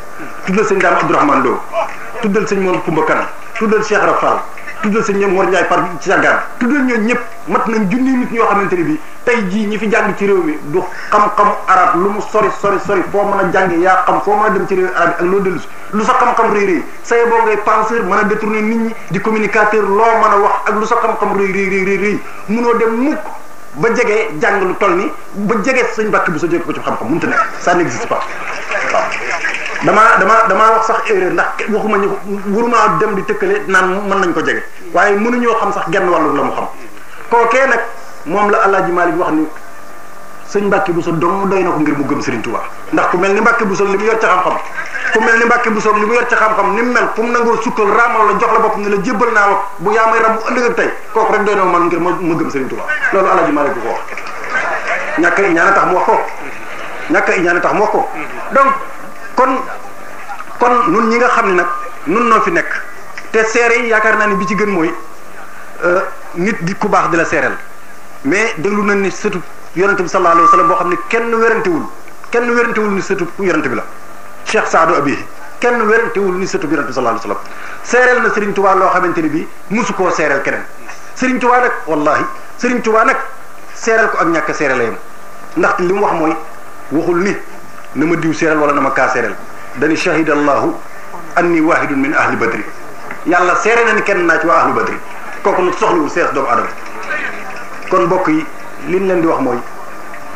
tuddal sëñ Dame Abdourahmane Lo tuddal sëñ Mor Kumba Kan tuddal Cheikh Rafal tuddal sëñ Mor Ndiaye par ci sa gar tuddal ñoo ñëpp mat nañ junni nit ñoo xamante ne bi tey jii ñi fi jàng ci réew mi du xam-xamu arab lu mu sori sori sori foo mën a jàng yaa xam foo mën a dem ci réew arab yi ak loo dellu si lu sa xam-xam réy réy saye boo ngay penseur mën a détourner nit ñi di communicateur loo mën a wax ak lu sa xam-xam réy réy réy réy réy munoo dem mukk ba jege jàng lu toll ni ba jege sëñ bàkk bi sa jóge ko ci xam-xam mënut a nekk ça n'existe pas waaw damaa damaa damaa wax sax erreur ndax waxuma ñu waruma dem di tëkkale naan mën nañ ko jege waaye mënuñoo xam sax genn wàllu la mu xam kookee nag moom la Alaaji Maalik wax ni sëñ Mbàkke Buso dong doy na ko ngir mu gëm Sëriñ Tuubaa ndax ku mel ni Mbàkke Buso li mu yor ca xam-xam ku mel ni Mbàkke Buso li mu yor ca xam-xam ni mu mel fu mu nangoo sukkal raamal la jox la bopp ne la jébbal naa wax bu yaa may rab bu ëllëg ak tey kooku rek doy na man ngir ma ma gëm Sëriñ Tuubaa loolu Alaaji Maalik bu ko wax ñàkk i ñaan a tax mu wax ko ñàkk i ñaan a tax mu wax ko donc kon kon nun ñi nga xam ne nag nun noo fi nekk te seere yi yaakaar naa ne bi ci gën mooy euh, nit di ku baax di la seereel mais déglu nañ ni sëtu yonente bi sallallahu alayhi wa sallam boo xam ne kenn werantewul kenn werantewul ni sëtu yonente bi la Cheikh Saadu Abihi kenn werantewul ni sëtu yonente bi sallallahu alayhi wa sallam seereel na Serigne Touba loo xamante ni bii musu koo seereel keneen Serigne Touba nag wallahi Serigne Touba nag seereel ko ak ñàkk seereel yam ndaxte li mu wax mooy waxul ni na ma diw seereel wala na ma kaa seereel dani shahida allahu anni wahidun min ahli badri yàlla seere na ni kenn naa ci waa ahlu badri kooku nag soxlawul sees doomu adama kon mbokk yi liñ leen di wax mooy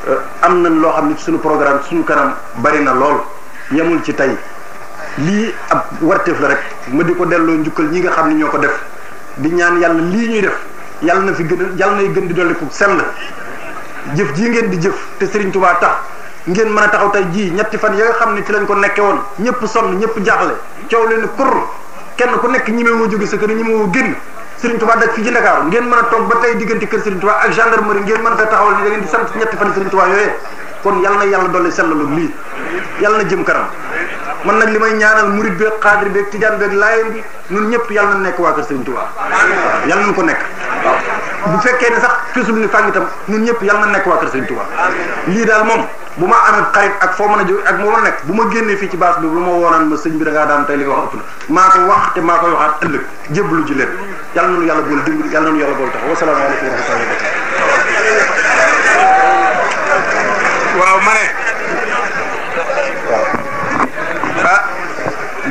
euh, am nañ loo xam ne suñu programme suñu kanam bari na lool yemul ci tey lii ab warteef la rek ma di ko delloo njukkal ñi nga xam ne ñoo ko def di ñaan yàlla lii ñuy def yàlla na fi gën a yàlla nay gën di dolli ko sell jëf jii ngeen di jëf te Serigne Touba tax ngeen mën a taxaw tey jii ñetti fan ya nga xam ne ci lañ ko nekke woon ñëpp sonn ñëpp jaaxle coow leen kur kenn ku nekk ñi moo jóge sa kër ñi moo génn Serigne Touba daj fii ci Ndakaaru ngeen mën a toog ba tey diggante kër Serigne Touba ak gendarmerie ngeen mën a fee taxawal ni da ngeen di sant ñetti fan Serigne Touba yooyee kon yàlla na yàlla dolli sellalu lii yàlla na jëm kanam man nag li may ñaanal murid beeg xaadir beeg tijaan beeg laayeen bi ñun ñëpp yàlla na nekk waa kër Serigne Touba yàlla nañu ko nekk waaw bu fekkee ne sax kësul ni fàng itam ñun ñëpp yàlla na nekk waa kër Serigne Touba lii daal moom bu ma amee xarit ak foo mën a jóg ak moo mën a nekk bu ma génnee fii ci baas bi bu ma woonaan ma sëñ bi da ngaa daan tey li nga wax ëpp na maa ko wax te maa koy waxaat ëllëg jébbalu ji leen yàlla nañu yàlla boole dimbali yàlla nañu yàlla boole tax wasalaamaaleykum wa rahmatullahi waaw ma ne ah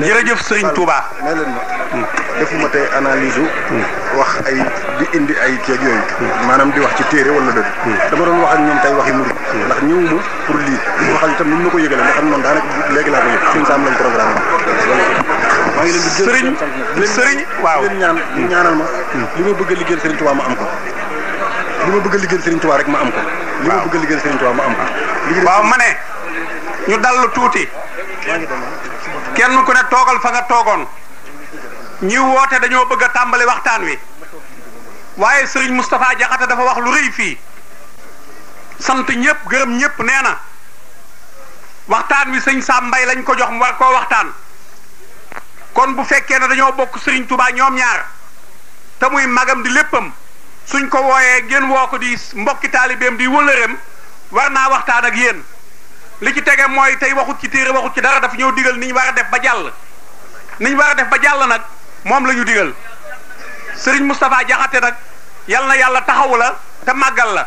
jërëjëf sëriñ Touba nee leen ma defuma tey analyse u wax ay di indi ay ceeg yooyu maanaam di wax ci téere wala dëgg dama doon wax ak ñoom tey waxi murid ndax ñëwuma pour lii waxal itam ni ñu ma ko yëgale nga xam noonu daanaka léegi laa ko yëg suñu saam lañ programme maa ngi leen di gërëm sëriñ sëriñ waaw leen ñaan ñu ñaanal ma li ma bëgg a liggéeyal sëriñ Tuubaa ma am ko li ma bëgg a liggéeyal sëriñ Tuubaa rek ma am ko li ma bëgg a liggéeyal sëriñ Tuubaa ma am ko waaw ma ne ñu dallu tuuti kenn ku ne toogal fa nga toogoon ñi woote dañoo bëgg a tàmbali waxtaan wi waaye sëriñ Moustapha Diakhaté dafa wax lu rëy fii sant ñëpp gërëm ñëpp nee na waxtaan wi sëñ Sam Mbaye lañ ko jox mu war koo waxtaan kon bu fekkee ne dañoo bokk sëriñ Touba ñoom ñaar te muy magam di léppam suñ ko wooyee ngeen woo ko di mbokki taalibeem di wëllëreem war naa waxtaan ak yéen li ci tege mooy tey waxut ci téere waxut ci dara dafa ñëw digal ni ñu war a def ba jàll ni ñu war a def ba jàll nag moom la ñu digal Serigne Moustapha Diakhaté nag yal na yàlla taxawu la te màggal la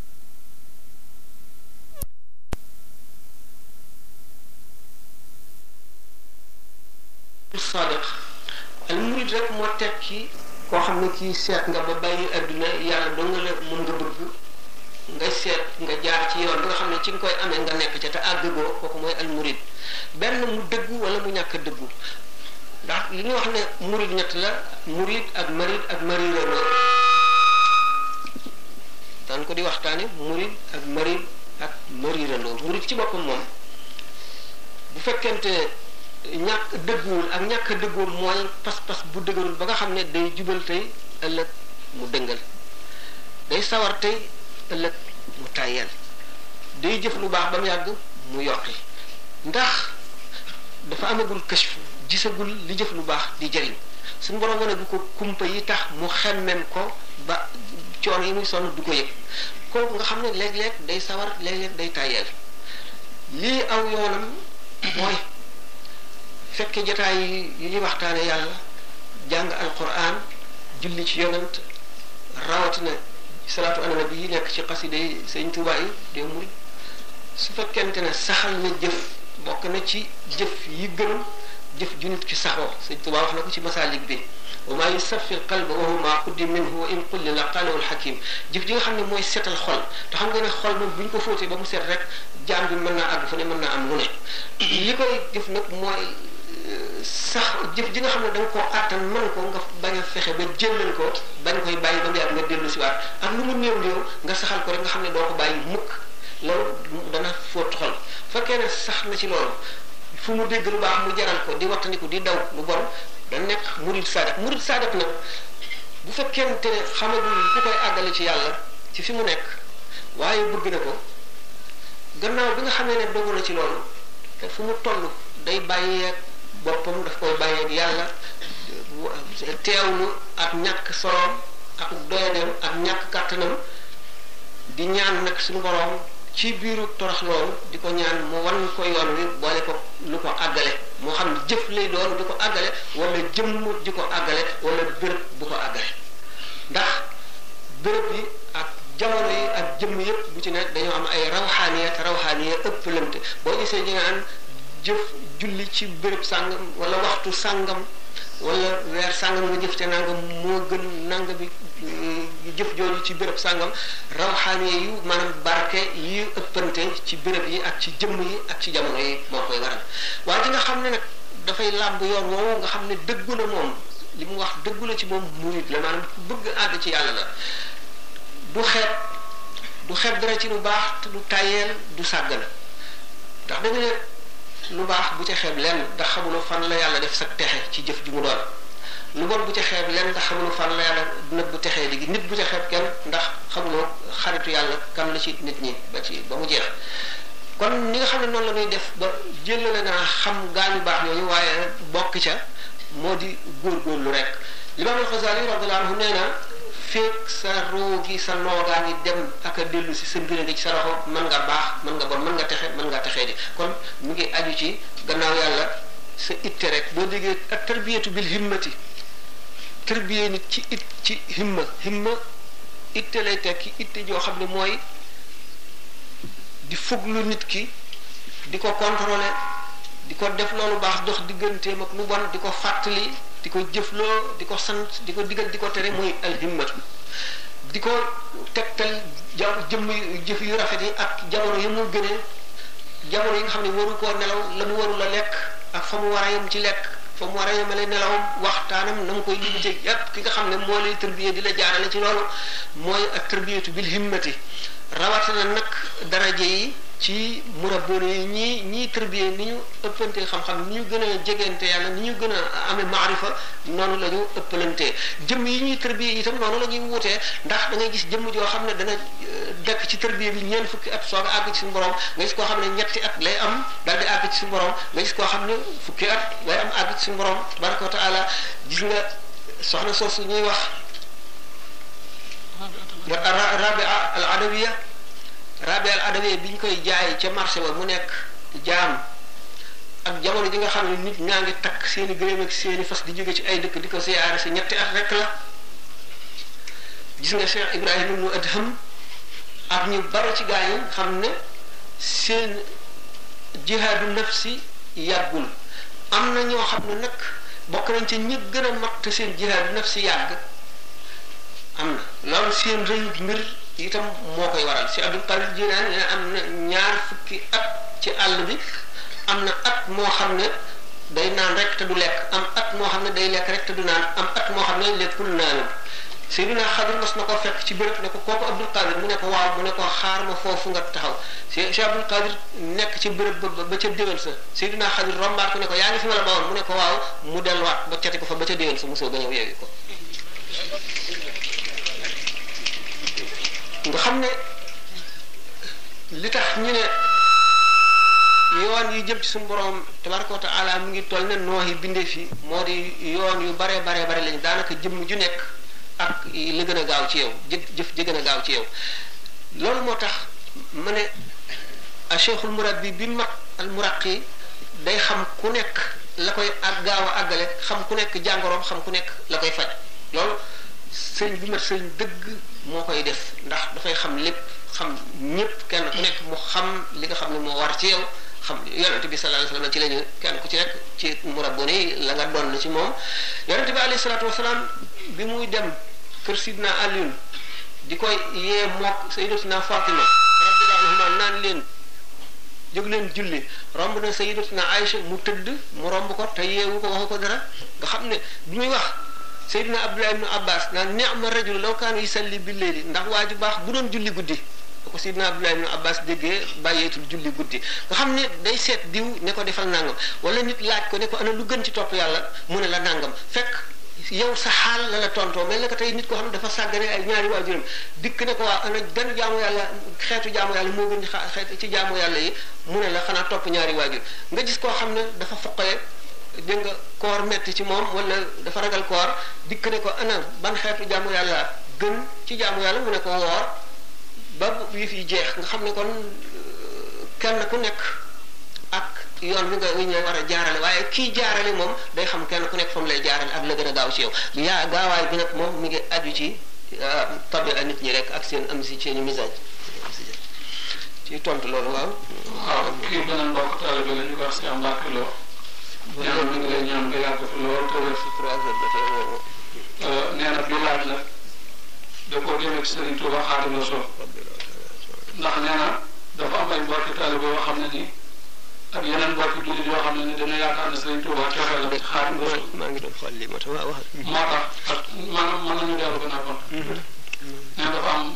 sadiq al murid rek moo tekki koo xam ne kii seet nga ba bàyyi adduna yàlla doo nga la mën nga bëgg nga seet nga jaar ci yoon bi nga xam ne ci nga koy amee nga nekk ca te àggagoo kooku mooy al murid benn mu dëggu wala mu ñàkk a dëggu ndax li ñu wax ne murid ñett la murid ak marid ak marira la daan ko di waxtaane murid ak marid ak marirandoo murid ci boppam moom bu fekkente ñàkk dëgguwul ak ñàkk dëgguwul mooy pas-pas bu dëgërul ba nga xam ne day jubal tey ëllëg mu dëngal day sawar tey ëllëg mu tàyyeel day jëf lu baax ba mu yàgg mu yokki ndax dafa amagul kashfu gisagul li jëf lu baax di jëriñ suñu borom wane bu ko kumpa yi tax mu xemmem ko ba coono yi muy sonn du ko yëg kooku nga xam ne léeg-léeg day sawar léeg-léeg day tàyyeel lii aw yoonam mooy fekke jotaay yi ñuy waxtaane yàlla jàng alquran julli ci yonant rawatina salaatu ala nabi yi nekk ci xasida yi sëñ Tuubaa yi dee murit su fekkente ne saxal na jëf bokk na ci jëf yi gën jëf ju nit ki saxoo sëñ Tuubaa wax na ko ci masaalik bi wa maa yusaffi alqalba wa huwa maa quddi minhu wa in qulli la qaalahu alxakim jëf ji nga xam ne mooy seetal xol te xam nga ne xol moom bu ñu ko fóotee ba mu seet rek jaam bi mën naa àgg fu ne mën naa am lu ne li koy jëf nag mooy sax jëf ji nga xam ne da nga koo àttan mën ko nga bañ a fexe ba jëlal ko bañ koy bàyyi ba mu yàgg nga dellu si waat ak lu mu néew néew nga saxal ko rek nga xam ne doo ko bàyyi mukk loolu dana fóot xol fekkee ne sax na ci loolu fu mu dégg lu baax mu jaral ko di wattandiku di daw lu bon da nekk murid saadiq murid saadiq nag bu fekkente ne xamagul ku koy àggale ci yàlla ci fi mu nekk waaye bëgg na ko gannaaw bi nga xamee ne dogu na ci loolu te fu mu toll day bàyyeeg boppam daf koy bàyyeeg yàlla teewlu ak ñàkk soloom ak doyadeem ak ñàkk kàttanam di ñaan nag suñu boroom ci biiru torox loolu di ko ñaan mu wan ko yoon wi boole ko lu ko àggale moo xam ne jëf lay doon di ko àggale wala jëmm di ko àggale wala béréb bu ko àggale ndax béréb yi ak jamono yi ak jëmm yëpp bu ci nekk dañoo am ay rawxaaniya te rawxaaniya ëpp lënt boo gisee ñi nga naan jëf julli ci béréb sàngam wala waxtu sàngam wala weer sàngam nga jëf ca nangam moo gën nangam bi jëf jooju ci béréb sàngam rawxaane yu maanaam barke yi ëppante ci béréb yi ak ci jëmm yi ak ci jamono yi moo koy waral waaye ji nga xam ne nag dafay làmb yoon woowu nga xam ne dëggu na moom li mu wax dëggu na ci moom murit la maanaam ku bëgg àgg ci yàlla la du xeeb du xeeb dara ci lu baax te du tayeel du sàgg la ndax dañu ne lu baax bu ca xeeb lenn ndax xamuloo fan la yàlla def sa texe ci jëf ju mu doon lu bon bu ca xeeb lenn ndax xamuloo fan la yàlla nëb bu texee léegi nit bu ca xeeb kenn ndax xamuloo xaritu yàlla kan la ci nit ñi ba ci ba mu jeex kon ni nga xam ne noonu la ñuy def ba jëlale naa xam gaañu baax ñooñu waaye bokk ca moo di góorgóorlu rek Imaam Al-Xasaali radiyallaahu anhu nee na feeg sa roo gi sa noogaa ngi dem ak a dellu si sa mbir nga ci sa loxo mën nga baax mën nga bon mën nga texe mën nga texee di kon mu ngi aju ci gannaaw yàlla sa itte rek boo déggee ak tarbiyatu bil himmati tarbiyee nit ci it ci himma himma itte lay tekki itte joo xam ne mooy di fuglu nit ki di ko contrôler di ko def loolu baax dox digganteem ak lu bon di ko fàttali di ko jëfloo di ko sant di ko digal di ko tere mooy alhimmatu di ko tegtal ja jëmm jëf yu rafet yi ak jamono yi mu gënee jamono yi nga xam ne waru koo nelaw la mu warul a lekk ak fa mu war a yem ci lekk fa mu war a yemale nelawam waxtaanam na mu koy limité yépp ki nga xam ne moo lay tërbiyee di la jaarale ci loolu mooy ak tërbiyatu bil himmati rawatina nag daraje yi ci murabboon yi ñii ñii tërbiyee ni ñu ëppante xam-xam ni ñu gën a jegante yàlla ni ñu gën a amee maarifa noonu la ñu ëppalantee jëmm yi ñuy tërbiyee itam noonu la ñuy wutee ndax da ngay gis jëmm joo xam ne dana dekk ci tërbiyee bi ñeent fukki at soog a àgg ci suñu borom nga gis koo xam ne ñetti at lay am daal di àgg ci suñu borom nga gis koo xam ne fukki at lay am àgg ci suñu borom tabaraka wa taala gis nga soxna soosu ñuy wax wa ra- rabia al adawiya rabia al adawiya bi ñu koy jaay ca marché ba mu nekk jaam ak jamono ji nga xam ne nit ñaa ngi takk seeni gëléem ak seeni fas di jóge ci ay dëkk di ko siyaare si ñetti at rek la gis nga Cheikh Ibrahima ibnu Adham ak ñu bari ci gaa yi xam ne seen jihaadu nafsi yàggul am na ñoo xam ne nag bokk nañ ci ñi gën a mat te seen jihaadu nafsi yàgg am na loolu seen rëy mbir itam moo koy waral si Abdul Qadir Jilaan nee na am na ñaar fukki at ci àll bi am na at moo xam ne day naan rek te du lekk am at moo xam ne day lekk rek te du naan am at moo xam ne lekkul naanul Seydina Xadir mas na ko fekk ci béréb ne ko kooku Abdul Qadir mu ne ko waaw mu ne ko xaar ma foofu nga taxaw Cheikh Abdul Qadir nekk ci béréb ba ba ca déwén sa Seydina Xadir rombaat ko ne ko yaa ngi fi ma la bawoon mu ne ko waaw mu delluwaat ba cati ko fa ba ca déwén sa mosoo ba ñëw yeewi ko nga xam ne li tax ñu ne yoon yu jëm ci suñu borom tabaraka wa taala mu ngi toll ne noox yi bindee fi moo di yoon yu bare bare bare lañu daanaka jëmm ju nekk ak la gën a gaaw ci yow jë jëf ja gën a gaaw ci yow loolu moo tax ma ne a cheikhul murabbi bi mag al muraqi day xam ku nekk la koy ak gaaw a àggale xam ku nekk jàngoroom xam ku nekk la koy faj loolu sëñ bu mat sëñ dëgg moo koy def ndax dafay xam lépp xam ñëpp kenn ku nekk mu xam li nga xam ne moo war ci yow xam yonente bi sallallahu alayhi wasallam ci lañu kenn ku ci nekk ci murabboni yi la nga doon ci moom yonente bi alayhi salaatu wasalaam bi muy dem kër Sidna Alioune di koy yee mook Sayyidatuna Fatima radiyallahu anha naan leen jóg leen julli romb na sayyidatuna Aïcha mu tëdd mu romb ko te yeewu ko waxu ko dara nga xam ne bi muy wax sayyidina Abdullah ibn Abbas naan ni'ma rajul law kaana yusalli bil layli ndax waa ju baax bu doon julli guddi ba ko sayyidina Abdullah ibn Abbas déggee bàyyeetul julli guddi nga xam ne day seet diw ne ko defal nangam wala nit laaj ko ne ko ana lu gën ci topp yàlla mu ne la nangam fekk yow sa xaal la la tontoo mel na ko tey nit koo xam ne dafa sàggane ay ñaari waajuram dikk ne ko waa ana gan jaamu yàlla xeetu jaamu yàlla moo gën ci xa- xeetu ci jaamu yàlla yi mu ne la xanaa topp ñaari waajur nga gis koo xam ne dafa foqale dégg nga koor metti ci moom wala dafa ragal koor dikk ne ko ana ban xeetu jaamu yàlla gën ci jaamu yàlla mu ne ko woor ba bu yëf yi jeex nga xam ne kon kenn ku nekk ak yoon bi nga wi ñu war a jaarale waaye kii jaarale moom day xam kenn ku nekk fa mu lay jaarale ak la gën a gaaw ci yow yaa gaawaay bi nag moom mi ngi aju ci tabi a nit ñi rek ak seen am si seen i misaj ci tontu loolu waaw. waaw kii beneen mbokk taal bi la ñu ko wax si am mbàkk loo. ñaan ñu ngi lay ñaan nga yàgg fi lool te wér. nee na bi laaj la da koo jëmee ci Serigne Touba Xaadimu Rasuul ndax nee na dafa am ay mbokki taalibe yoo xam ne nii ak yeneen mbokki jullit yoo xam ne nii dañoo yaakaar ne Serigne Touba cofe la ci Xaadimu Rasuul maa ngi doon xool lii moo tax waaw wax moo tax ak maanaam mën nañu dellu gën a bon nee na dafa am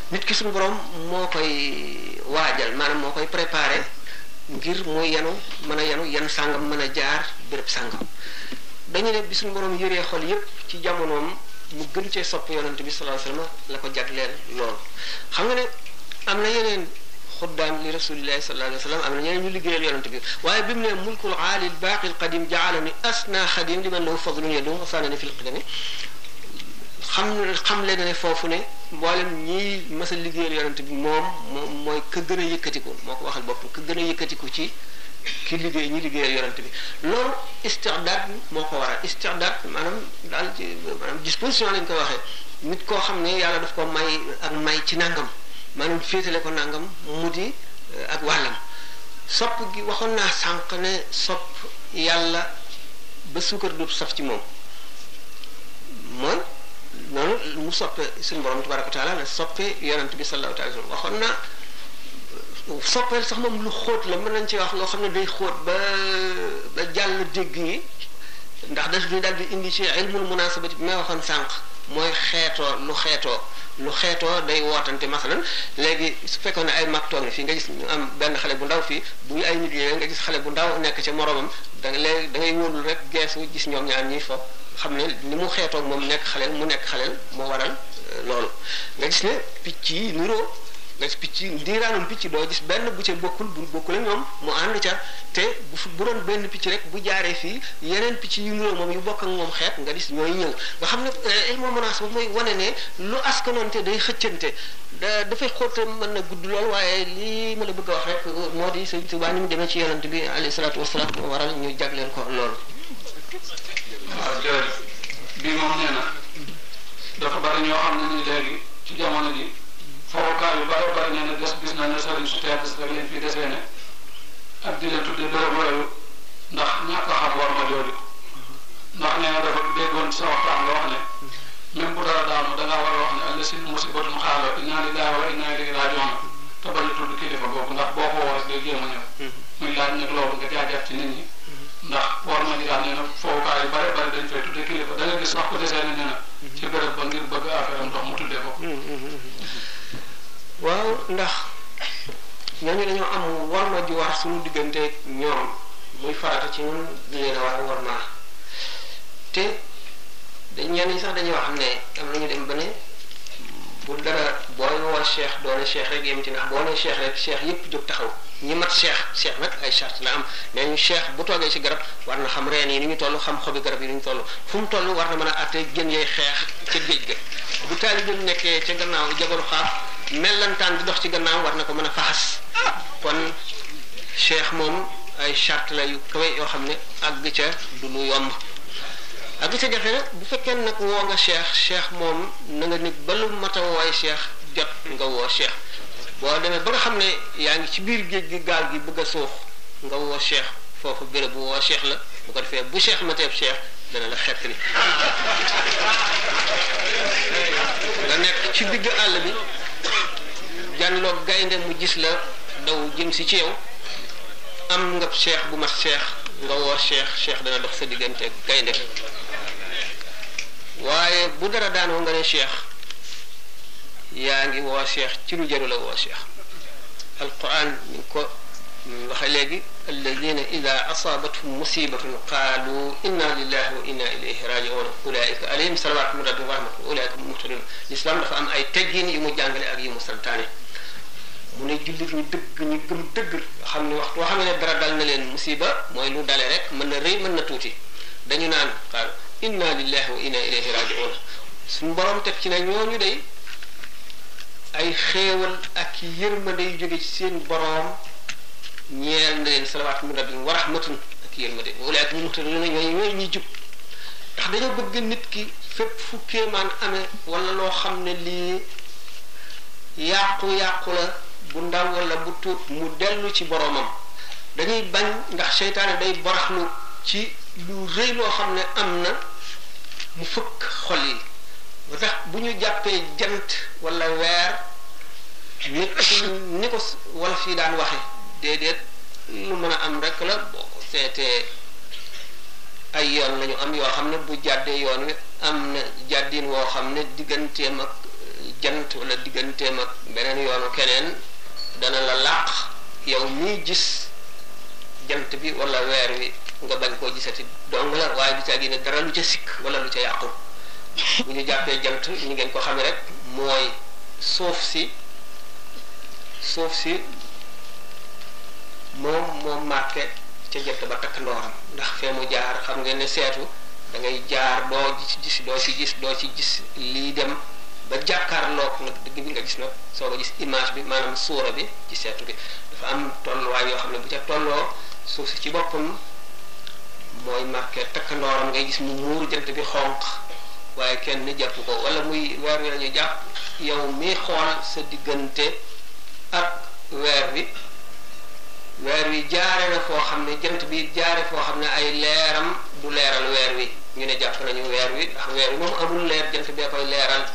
nit ki suñu borom moo koy waajal maanaam moo koy préparé ngir mooy yanu mën a yanu yan sàngam mën a jaar béréb sàngam dañu ne bi suñu borom yëree xol yépp ci jamonoom mu gën cee sopp yonent bi sallallahu alayhi wasallam la ko jagleel loolu xam nga ne am na yeneen xuddaam li rasulillahi sallallahu alayhi wasallam am na ñeneen ñu liggéeyal yonent bi waaye bi mu ne mulkul aali al baaqi al qadim jaalani asna xadim liman lahu fadlun yadum wasaanani fil qidami xam xam leen ne foofu ne mboolem ñiy mës a liggéeyal yonent bi moom moom mooy ka gën a yëkkatiku moo ko waxal boppam ka gën a yëkkatiku ci ki liggéey ñi liggéeyal yonent bi loolu istidaad moo ko waral istidaad maanaam daal ci maanaam disposition lañ ko waxee nit koo xam ne yàlla daf ko may ak may ci nangam maanaam féetale ko nangam mu di ak wàllam sopp gi waxoon naa sànq ne sopp yàlla ba suukar du saf ci moom mooy noonu mu soppe suñu borom tabaraka taala la soppe yonent bi sallallahu alayhi wa sallam waxoon naa soppeel sax moom lu xóot la mën nañ ci wax loo xam ne day xóot ba ba jàll dégg yi ndax daf ñu daal di indi ci ilmul munasabati bi may waxoon sànq mooy xeetoo lu xeetoo lu xeetoo day wootante masalan léegi su fekkoon ne ay mag toog na fii nga gis ñu am benn xale bu ndaw fii bu ñu ay nit yooyu nga gis xale bu ndaw nekk ca moromam da nga léegi da ngay wóolu rek geesu gis ñoom ñaar ñuy fo xam ne ni mu xeetoog moom nekk xaleel mu nekk xaleel moo waral loolu nga gis ne picc yi niroo nga gis picc ndiiraanum picc doo gis benn bu ca bokkul bu bokkul ak ñoom mu ànd ca te bu bu doon benn picc rek bu jaaree fii yeneen picc yu niroo moom yu bokk ak moom xeet nga gis ñooy ñëw nga xam ne ilmu menace ba mooy wane ne lu askanoonte day xëccante da dafay xóote mën na gudd lool waaye lii ma la bëgg a wax rek moo di Sëñ Tuubaa ni mu demee ci yonent bi alayhi salaatu wasalaam moo waral ñu jagleen ko loolu waaw jërëjëf bii moom nee na dafa bari ñoo xam ne ni léegi ci jamono ji fowukaay yu bari bari nee na des gis nañ ne sëriñ su tedd si dañ leen fi desee ne ak di leen tuddee béréb yooyu ndax ñàkk a xam war ma jooju ndax nee na dafa déggoon sa waxtaan nga wax ne même bu dara daanu da ngaa war a wax ne àll si musibatun xaalo inna lillahi wa inna ilayhi rajiun te bañ a tudd kilifa boobu ndax boo ko woo rek day jéem a ñëw muy laaj nag loolu nga jaajaat ci nit ñi ndax war ma ni daal nee na fowukaay yu bare bare dañ fay tudde kilifa da nga gis sax ko desee ne nee na ci béréb ba ngir bëgg affaire am dox mu tuddee ko waaw ndax ñooñu dañoo am war ma ju war suñu digganteeg ñoom muy farata ci ñun di leen a war war naa te dañ ñenn ñi sax dañuy wax ne am nañu dem ba ne bu dara booy woo cheikh doone cheikh rek yem ci ndax boo nee cheikh rek cheikh yépp jóg taxaw ñi mat cheikh cheikh nag ay charte la am nee ñu cheikh bu toogee ci garab war na xam reen yi ni ñu toll xam xobi garab yi ni ñu toll fu mu toll war na mën a atte jën yooyu xeex ca géej ga bu taalibeem nekkee ca gannaaw jabalu xaaf mellantaan di dox ci gannaaw war na ko mën a faxas kon cheikh moom ay charte la yu kawe yoo xam ne àgg ca du lu yomb ak sa jafe nag bu fekkee nag woo nga cheikh cheikh moom na nga nit ba lu mat a wooy cheikh jot nga woo cheikh boo demee ba nga xam ne yaa ngi ci biir géej gi gaal gi bëgg a suux nga woo cheikh foofu béréb bu woo cheikh la bu ko defee bu cheikh mateeb cheikh dana la xett li nga nekk ci digg àll bi jànloog gaynde mu gis la daw jëm si ci yow am nga cheikh bu mat cheikh nga woo cheikh cheikh dana dox sa diggante gaynde waaye bu dara daanoo nga ne cheikh yaa ngi woo cheikh ci lu jarul a woo cheikh alquran ñu ko ñu waxe léegi alladina ida asaabathum musibatun qaalu inna lillahi wa inna ilayhi rajiun ulaika alayhim salawatu min rabbihim wa rahmatu ulaika hum muhtadun l'islam dafa am ay teggin yu mu jàngale ak yu mu santaane mu ne jullit ñu dëgg ñu gëm dëgg nga xam ne waxtu boo xam ne dara dal na leen musiba mooy lu dale rek mën na rëy mën na tuuti dañu naan xaal inna lillahi wa inna ilayhi rajiun suñu borom teg ci ne ñooñu day ay xéewal ak yërmande yu jóge ci seen boroom ñeel na leen salawaat mu rabbi wa rahmatun ak yërmande walaat ñu muxta ñu ne ñooy ñooy ñi jub ndax dañoo bëgg nit ki fépp fu kéemaan amee wala loo xam ne lii yàqu-yàqu la bu ndaw wala bu tuut mu dellu ci boroomam dañuy bañ ndax seytaane day baraxlu ci lu rëy loo xam ne am na mu fëkk xol yi moo tax bu ñu jàppee jant wala weer nit ni ko wala fii daan waxe déedéet lu mën a am rek la boo ko seetee ay yoon lañu am yoo xam ne bu jàddee yoon wi am na jàddin woo xam ne digganteem ak jant wala digganteem ak beneen yoonu keneen dana la làq yow miy gis jant bi wala weer wi nga bañ koo gisati dong la waaye du ca gi ne dara lu ca sikk wala lu ca yàqu bu ñu jàppee jant ñu ngeen ko xamee rek mooy suuf si suuf si moom moom marqué ca jant ba takk ndooram ndax fee mu jaar xam ngeen ne seetu da ngay jaar doo ci gis doo ci gis doo ci gis lii dem ba jàkkaarloog nag dëgg bi nga gis nag soo ko gis image bi maanaam suura bi ci seetu bi dafa am tolluwaay yoo xam ne bu ca tolloo suuf si ci boppam mooy marqué takkandooram ngay gis mu muur jant bi xonq waaye kenn jàpp ko wala muy weer wi lañu jàpp yow mi xool sa diggante ak weer wi weer wi jaare na foo xam ne jant bi jaare foo xam ne ay leeram du leeral weer wi ñu ne jàpp nañu weer wi ndax weer wi moom amul leer jant bee koy leeral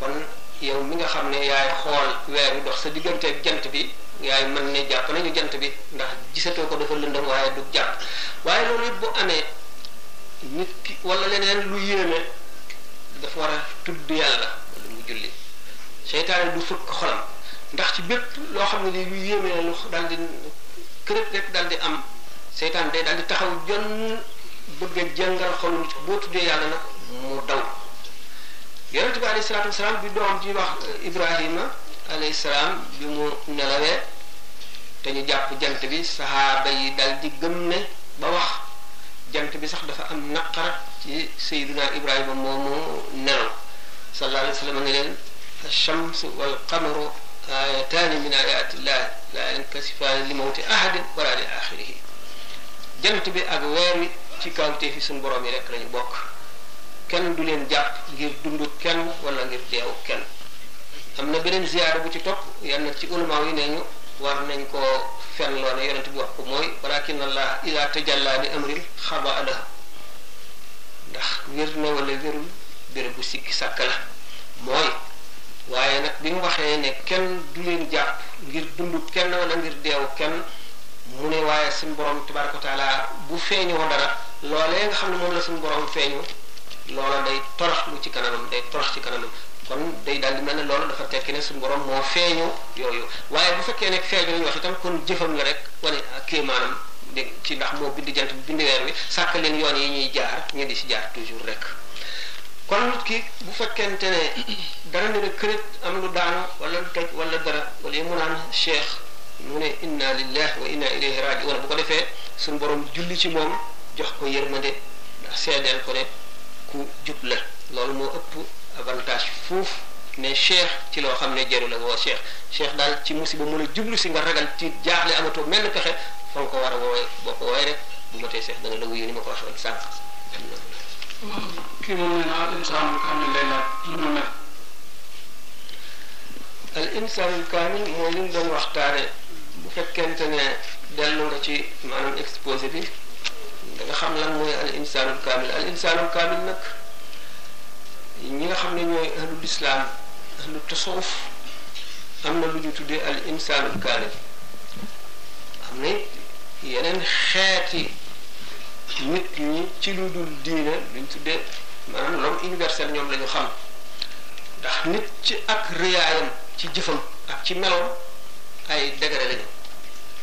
kon yow mi nga xam ne yaay xool weer wi dox sa diggante ak jant bi yaay mën ne jàpp nañu jant bi ndax gisatoo ko dafa lëndëm waaye du jàpp waaye loolu yëpp bu amee nit ki wala leneen lu yéeme dafa war a tudd yàlla wala mu julli seytaane du fëkk xolam ndax ci bépp loo xam ne ni lu yéeme lu daal di kërëb rek daal di am seytaan day daal di taxaw jon bëgg a jàngal xolu nit boo tuddee yàlla nag mu daw yonente bi alayhi salaatu wasalaam bi doom ji wax Ibrahima alayhi salaam bi mu nelawee te ñu jàpp jant bi saxaaba yi dal di gëm ne ba wax jant bi sax dafa am naqar ci sayyiduna ibrahima moomu nelaw sallallahu alayhi wa sallam ne leen alchamsu walqamaru ayataani min ayatillah la yankasifaani li mawti ahadin wala li axirihi jant bi ak weer wi ci kawtee fi suñu borom yi rek lañu bokk kenn du leen jàpp ngir dund kenn wala ngir deewu kenn am na beneen ziyaara bu ci topp yenn ci ulama yi nee ñu war nañ ko fen loo ne yonent bi wax ko mooy walakin allah ila tajalla li amrin xaba alahu ndax wér na wala wérul béréb bu sikki sàkk la mooy waaye nag bi mu waxee ne kenn du leen jàpp ngir dundu kenn wala ngir deewu kenn mu ne waaye suñu borom tabaraka wa taala bu feeñoo dara loolee nga xam ne moom la suñu borom feeñu loola day torox lu ci kanamam day torox ci kanamam kon day daal di mel ne loolu dafa tekki ne suñu borom moo feeñu yooyu waaye bu fekkee nekk feeñu lañu wax itam kon jëfam la rek wane ak kéemaanam dégg ci ndax moo bind jant bi bind weer wi sàkk leen yoon yi ñuy jaar ñu di si jaar toujours rek kon nit ki bu fekkente ne dara ne rek kërét am lu daanu wala lu toj wala dara wala yi mu naan cheikh mu ne inna lillahi wa inna ilayhi raji'un bu ko defee suñu borom julli ci moom jox ko yërmande ndax seedeel ko ne ku jub la loolu moo ëpp avantage fuuf ne cheikh ci loo xam ne jarul ak woo cheikh cheikh daal ci musiba mu la jublu si nga ragal ci jaaxle amatoo menn pexe fa nga ko war a woowee boo ko woowee rek bu ma tee cheikh dana la wuyu ni ma ko waxoon sànq. kii moom nee na al insaanul kaamil lay laaj lu mu mel. al insaanul kaamil mooy li mu doon waxtaane bu fekkente ne dellu nga ci maanaam exposé bi da nga xam lan mooy al insaanul kaamil al insaanul kaamil nag. ñi nga xam ne ñooy ahlul islaam ahlul tasawuf am na lu ñu tuddee al insaanul kaamil am na yeneen xeeti nit ñi ci lu dul diine luñ tuddee maanaam l'homme universel ñoom la ñu xam ndax nit ci ak rëyaayam ci jëfam ak ci meloom ay degré lañu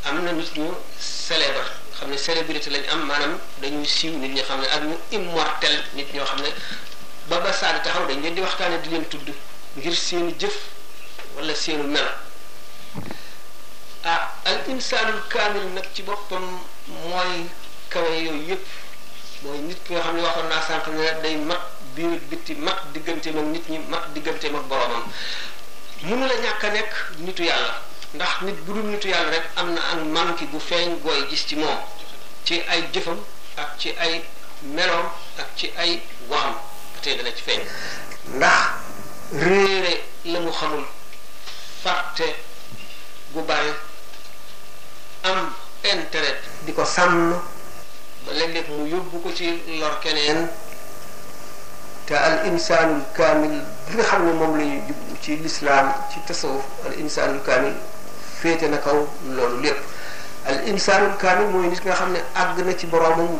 am na nit ñu célèbre xam ne célébrité lañu am maanaam dañuy siiw nit ñi xam ne ak ñu immortel nit ñoo xam ne ba ba saali taxaw dañ leen di waxtaane di leen tudd ngir seeni jëf wala seenu melo ah al insaanul kaamil nag ci boppam mooy kawe yooyu yëpp mooy nit ki nga xam ne waxoon naa sànq ne day mat biir ak bitti mat digganteem ak nit ñi mat digganteem ak boromam mënu la ñàkk a nekk nitu yàlla ndax nit bu dul nitu yàlla rek am na ak manque bu feeñ gooy gis ci moom ci ay jëfam ak ci ay meloom ak ci ay waxam ba tey dana ci feeñ ndax réere la mu xamul fàtte gu bari am intérêt di ko sàmm ba léeg-léeg mu yóbbu ko ci lor keneen te al insaanul kaamil bi nga xam ne moom la ñu jublu ci lislaam ci tasawuf al insaanul kaamil féete na kaw loolu lépp al insaanul kaamil mooy nit nga xam ne àgg na ci boroomam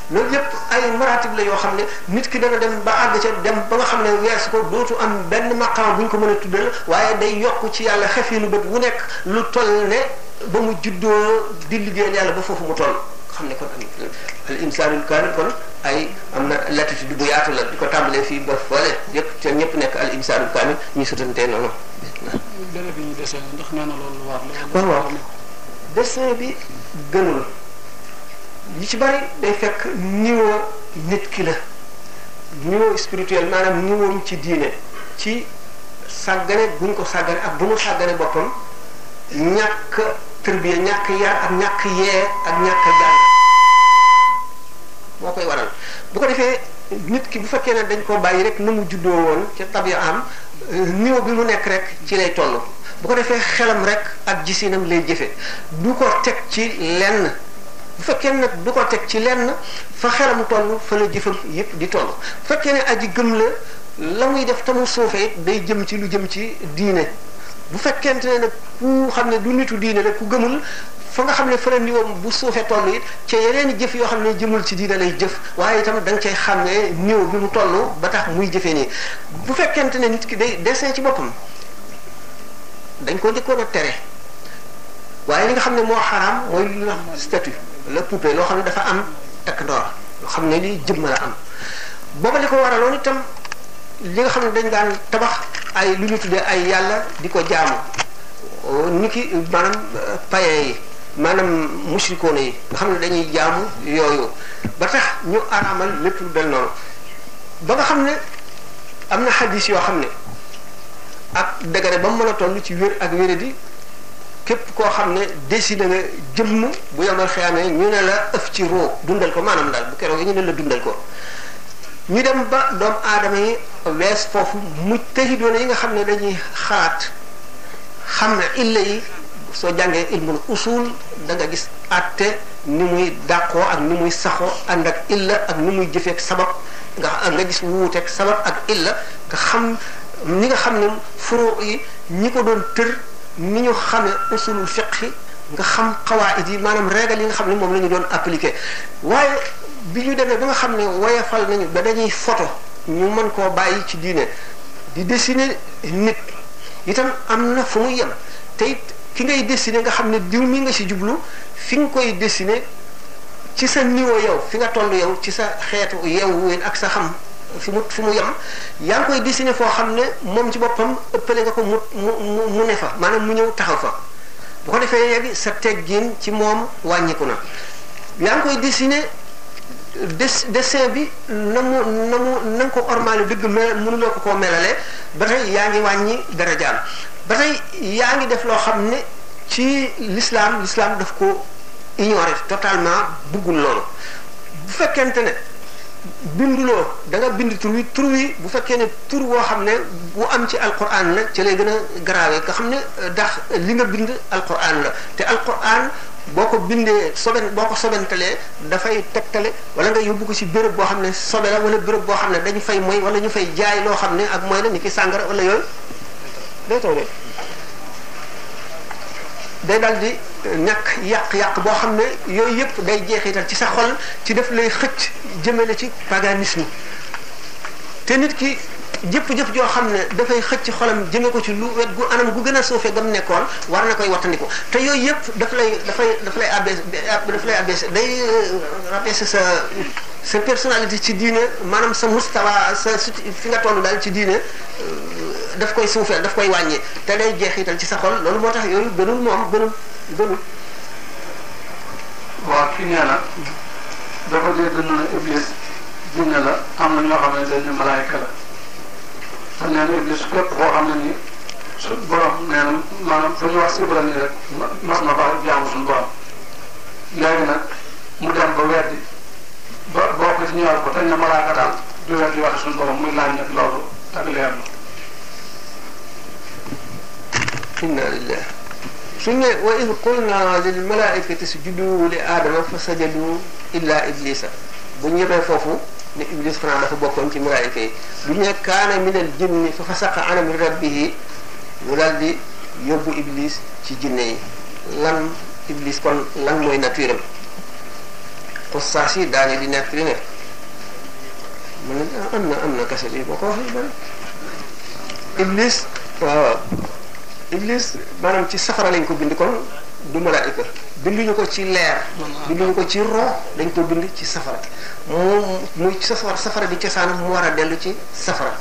loolu yëpp ay maratib la yoo xam ne nit ki dana dem ba àgg ca dem ba nga xam ne weesu ko dootu am benn maqaam bu ñu ko mën a tuddal waaye day yokk ci yàlla xef yi nu bët wu nekk lu toll ne ba mu juddoo di liggéeyal yàlla ba foofu mu toll xam ne kon am al insaanul kaamil kon ay am na latitude bu yaatu la di ko tàmbalee fii ba fële yëpp te ñëpp nekk al insaanul kaamil ñu sutantee noonu. délai bi ñu dese ndax nee na loolu war la. waaw waaw dessin bi gënul. ñi ci bari day fekk niveau nit ki la niveau spirituel maanaam niveau ci diine ci sàggane bu ñu ko sàggane ak bu mu sàggane boppam ñàkk tërbiya ñàkk yar ak ñàkk yee ak ñàkk jàng moo koy waral bu ko defee nit ki bu fekkee ne dañ koo bàyyi rek na mu juddoo woon ca tabiya am euh, niveau bi mu nekk rek ci lay toll bu ko defee xelam rek ak gisinam lay jëfe du ko teg ci lenn bu fekkee nag du ko teg ci lenn fa xelam toll fa la jëfam yépp di toll bu fekkee ne aji gëm la la muy def te mu suufee day jëm ci lu jëm ci diine bu fekkente ne nag ku xam ne du nitu diine la ku gëmul fa nga xam ne fa la niwam bu suufee toll it ci yeneen jëf yoo xam ne jëmul ci diine lay jëf waaye itam da nga cay xam ne niw bi mu toll ba tax muy jëfee nii bu fekkente ne nit ki day dessin ci boppam dañ ko njëkkoon a tere waaye li nga xam ne moo xaraam mooy lu ñuy wax statue la poupée loo xam ne dafa am takk ndoor loo xam ne lii jëmm la am booba li ko waraloon itam li nga xam ne dañ daan tabax ay lu ñu tuddee ay yàlla di ko jaamu ni ki maanaam paye yi maanaam mushrikoona yi nga xam ne dañuy jaamu yooyu ba tax ñu araamal lépp lu del noonu ba nga xam ne am na xadis yoo xam ne ak dëgëre ba mu mën a toll ci wér ak wéradi képp koo xam ne décidé nga jëmm bu yomal xiyaamee ñu ne la ëf ci roo dundal ko maanaam daal bu keroog ñu ne la dundal ko ñu dem ba doomu aadama yi wees foofu mu tëxi doona yi nga xam ne dañuy xalaat xam ne illa yi soo jàngee ilmul usul da nga gis àtte ni muy dàqoo ak ni muy saxoo ànd ak illa ak ni muy jëfeek sabab nga nga gis wuuteeg sabab ak illa nga xam ñi nga xam ne furo yi ñi ko doon tër ni ñu xame usulul fiqhi nga xam xawaayit yi maanaam régal yi nga xam ne moom la ñu doon appliqué waaye bi ñu demee ba nga xam ne woyefal nañu ba dañuy photo ñu mën koo bàyyi ci diine di dessiner nit itam am na fu muy yem te it ki ngay dessiner nga xam ne diw mi nga ci jublu fi nga koy dessiner ci sa niveau yow fi nga toll yow ci sa xeetu yeewu ween ak sa xam fi mu fi mu yem yaa ngi koy dessiné foo xam ne moom ci boppam ëppale nga ko mu mu mu ne fa maanaam mu ñëw taxaw fa bu ko defee léegi sa teggin ci moom wàññiku na yaa ngi koy dessiné des dessin bi na mu na mu na nga ko ormaale dëgg mel mënuloo ko koo melale ba tey yaa ngi wàññi darajaam ba tey yaa ngi def loo xam ne ci l'islam l'islam daf ko ignorer totalement buggul loolu bu fekkente ne binduloo da nga bind tur wi tur wi bu fekkee ne tur woo xam ne bu am ci alquran la ci lay gën a garaawe nga xam ne ndax li nga bind alquran la te alquran boo ko bindee soben boo ko sobentalee dafay tegtale wala nga yóbbu ko ci béréb boo xam ne sobe la wala béréb boo xam ne dañu fay mooy wala ñu fay jaay loo xam ne ak mooy la ni ki sàngara wala yooyu day taw de day daal di nekk yàq-yàq boo xam ne yooyu yëpp day jeexital ci sa xol ci def lay xëcc jëmale ci paganisme te nit ki jëpp-jëpp joo xam ne dafay xëcc xolam jëme ko ci lu wet gu anam gu gën a suufee gam nekkoon war na koy wattandiku te yooyu yëpp daf lay dafay daf lay abaisse daf lay abaisse day rabaisse sa sa personnalité ci diine maanaam sa mustawa sa fi nga toll daal ci diine daf koy suufeel daf koy wàññi te day jeexital ci sa xol loolu moo tax yooyu gënul moom gënul gënul waaw ki nee na dafa dégg na ne iblis jinne la am na ñoo xam ne dañ ne malaayka la te nee na iblis képp koo xam ne nii su borom nee na maanaam fu ñu wax sibra nii rek mas na faa jaamu suñu borom léegi nag mu dem ba weddi ba boo ko ci ñëwaat ko te ne malaayka daal du weddi wax suñu borom muy laaj nag loolu ak leer la inna lillah suñ ne wa id qulna lil malaikati sujudu li aadama fa sajadu illa iblisa bu ñu yemee foofu ne iblis xanaa dafa bokkoon ci malaayika yi bu ñu ne kaana min al jinni fa fasaqa an amri rabbihi mu daal di yóbbu iblis ci jinne yi lan iblis kon lan mooy nature am xusaas yi daañu di nekk li ne mën na am na am na kase bi boo ko waxee bari iblis waaw iblis maanaam ci safara lañ ko bind kon du malaayika binduñu ko ci leer binduñu ko ci roo dañ ko bind ci safara moom muy safara safara di cosaanam mu war a dellu ci safara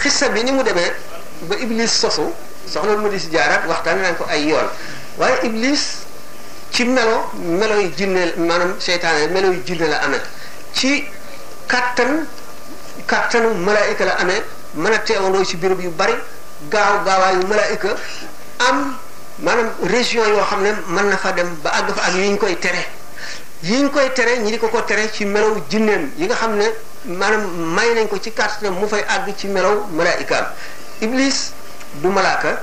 xissa bi ni mu demee ba iblis sosu soxla mu di si jaaraat waxtaan nañ ko ay yoon waaye iblis ci melo melo yu jinne maanaam seytaane melo yu jinne la amee ci kàttan kàttanu malaayika la amee mën a teewandoo ci béréb yu bari gaaw gaawaayu malaayika am maanaam région yoo xam ne mën na fa dem ba àgg fa ak yi ñu koy tere yi ñu koy tere ñi di ko ko tere ci melow jinneem yi nga xam ne maanaam may nañ ko ci kàttanam mu fay àgg ci melow malaayikaam iblis du malaaka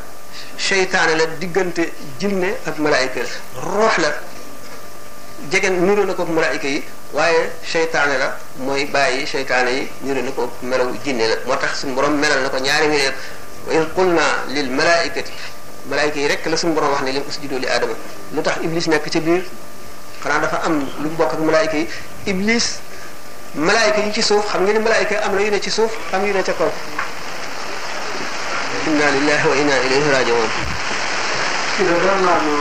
seytaane la diggante jinne ak malaayika roox la jege niroo na ko malaayika yi waaye seytaane la mooy bàyyi seytaane yi ñu ne ko melaw jinne la moo tax suñu borom melal na ko ñaari wéer wa in qulna lil malaikati malaayika yi rek la suñu borom wax ne leen usjudu li aadama lu tax iblis nekk ci biir xanaa dafa am lu bokk ak malaayika yi iblis malaayika yi ci suuf xam nga ni malaayika am na yu ne ci suuf am yu ne ca kaw inna lillahi wa inna ilayhi rajiun kii da doon naa lu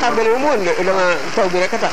tàmbali wu ma woon de dama taw bi rek a tax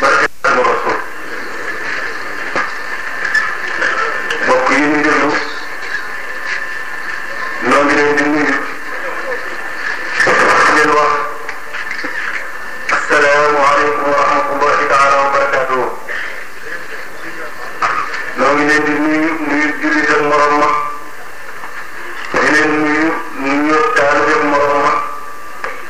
barke Xaadimu Rasuul mbokk yi ñu déglu noo ngi leen di nuyu di leen wax assalaamu aleykum wa rahmatullahi taala wa barakaatuhu noo ngi leen di nuyu nuyu jullit ak morom ma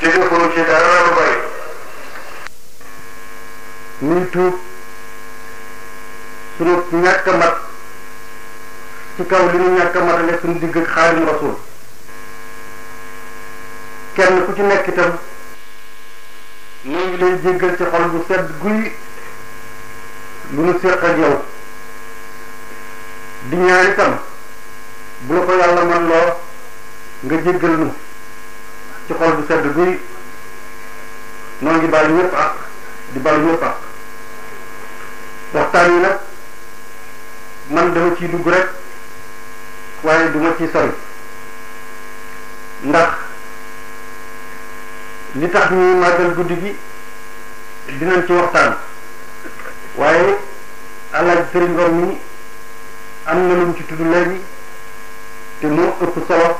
te defuñu ci dara lu bari ñuy tuub suñu ñàkk a mat ci kaw li ñu ñàkk a matale suñu digg ak xaadim rasul kenn ku ci nekk itam ñu ngi lay jéggal ci xol bu sedd guy lu ñu séq ak yow di ñaan itam bu la ko yàlla man loo nga jéggal nu ci xol bu sedd guy noo ngi bàyyi ñëpp ak di bàyyi ñëpp ak waxtaan yi nag man dama ciy dugg rek waaye duma ci sori ndax li tax ñuy màggal guddi gi dinañ ci waxtaan waaye alaaji sëriñ Ngor mi am na lu mu ci tudd léegi te moo ëpp solo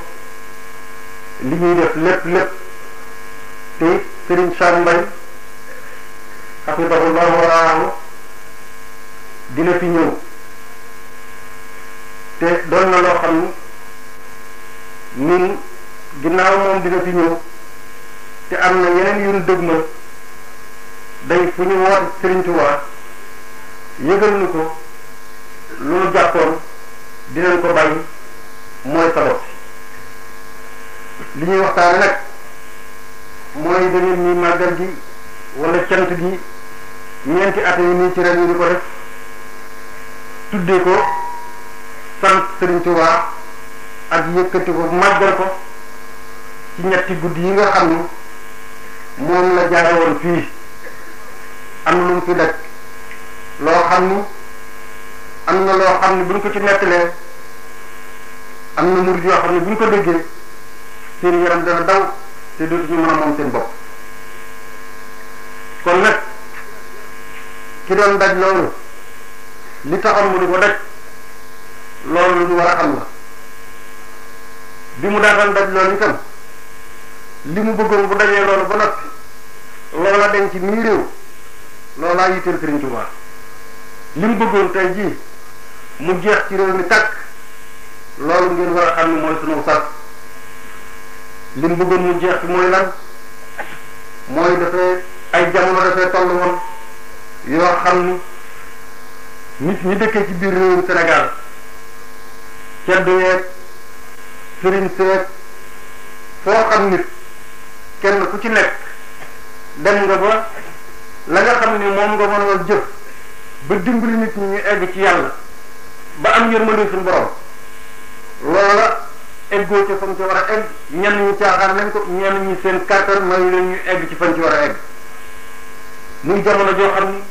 li ñuy def lépp lépp te it Serigne Sam Mbaye hafidahullahu wa raahu dina fi ñëw te doon na loo xam ni ñun ginnaaw moom dina fi ñëw te am na yeneen yu ñu dëgmal day fu ñu woote Serigne Touba yëgal nu ko lu nu jàppoon dinañ ko bàyyi mooy sabab si li ñuy waxtaane nag mooy da ngeen ni màggal gi wala cant gi ñeenti at yi nii ci ren yi di ko def tuddee ko sant Sëriñ Tuubaa ak yëkkati ko màggal ko ci ñetti guddi yi nga xam ni moom la jaare woon fii am na lu mu fi daj loo xam ni am na loo xam ni buñ ko ci nettalee am na murid yoo xam ne bu ñu ko déggee seen yaram dana daw te dootuñu mën a moom seen bopp kon nag ki doon daj loolu li taxoon mu di ko daj loolu lu ñu war a xam la bi mu daataan daj loolu itam li mu bëggoon bu dajee loolu ba noppi loola denc ci mii réew loolaa yitteel Sëriñ Tuubaa li mu bëggoon tey jii mu jeex ci réew mi tàkk loolu ngeen war a xam ne mooy sunu sas li mu bëggoon mu jeex bi mooy lan mooy dafay ay jamono dafay toll woon yoo xam ni nit ñi dëkkee ci biir réewum Sénégal ceddu yeeg sëriñ seeg foo xam nit kenn ku ci nekk dem nga ba la nga xam ni moom nga mën a jëf ba dimbali nit ñi ñu egg ci yàlla ba am yërmande suñu borom loola eggoo ca fan ci war a egg ñenn ñu caaxaan nañ ko ñenn ñu seen kàttan mooy leen ñu egg ci fan ci war a egg muy jamono joo xam ni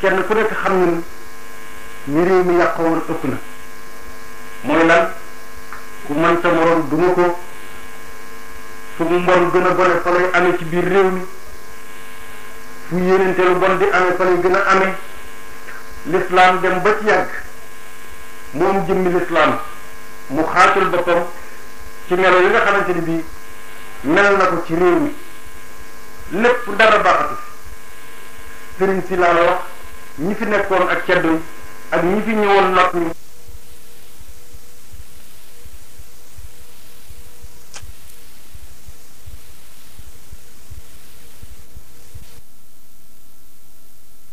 kenn ku nekk xam ni ñu réew mi yàqoo woon ëpp na mooy lan ku man sa morom duma ko fu mu mbon gën a bone fa lay amee ci biir réew mi fu yéenante lu bon di amee fa lay gën a amee lislaam dem ba ci yàgg moom jëmmi lislaam mu xaatul boppam ci melo yi nga xamante ni bii mel na ko ci réew mi lépp dara baaxatu sëriñ si laa la wax ñi fi nekkoon ak ceddo yi ak ñi fi ñëwoon not ñi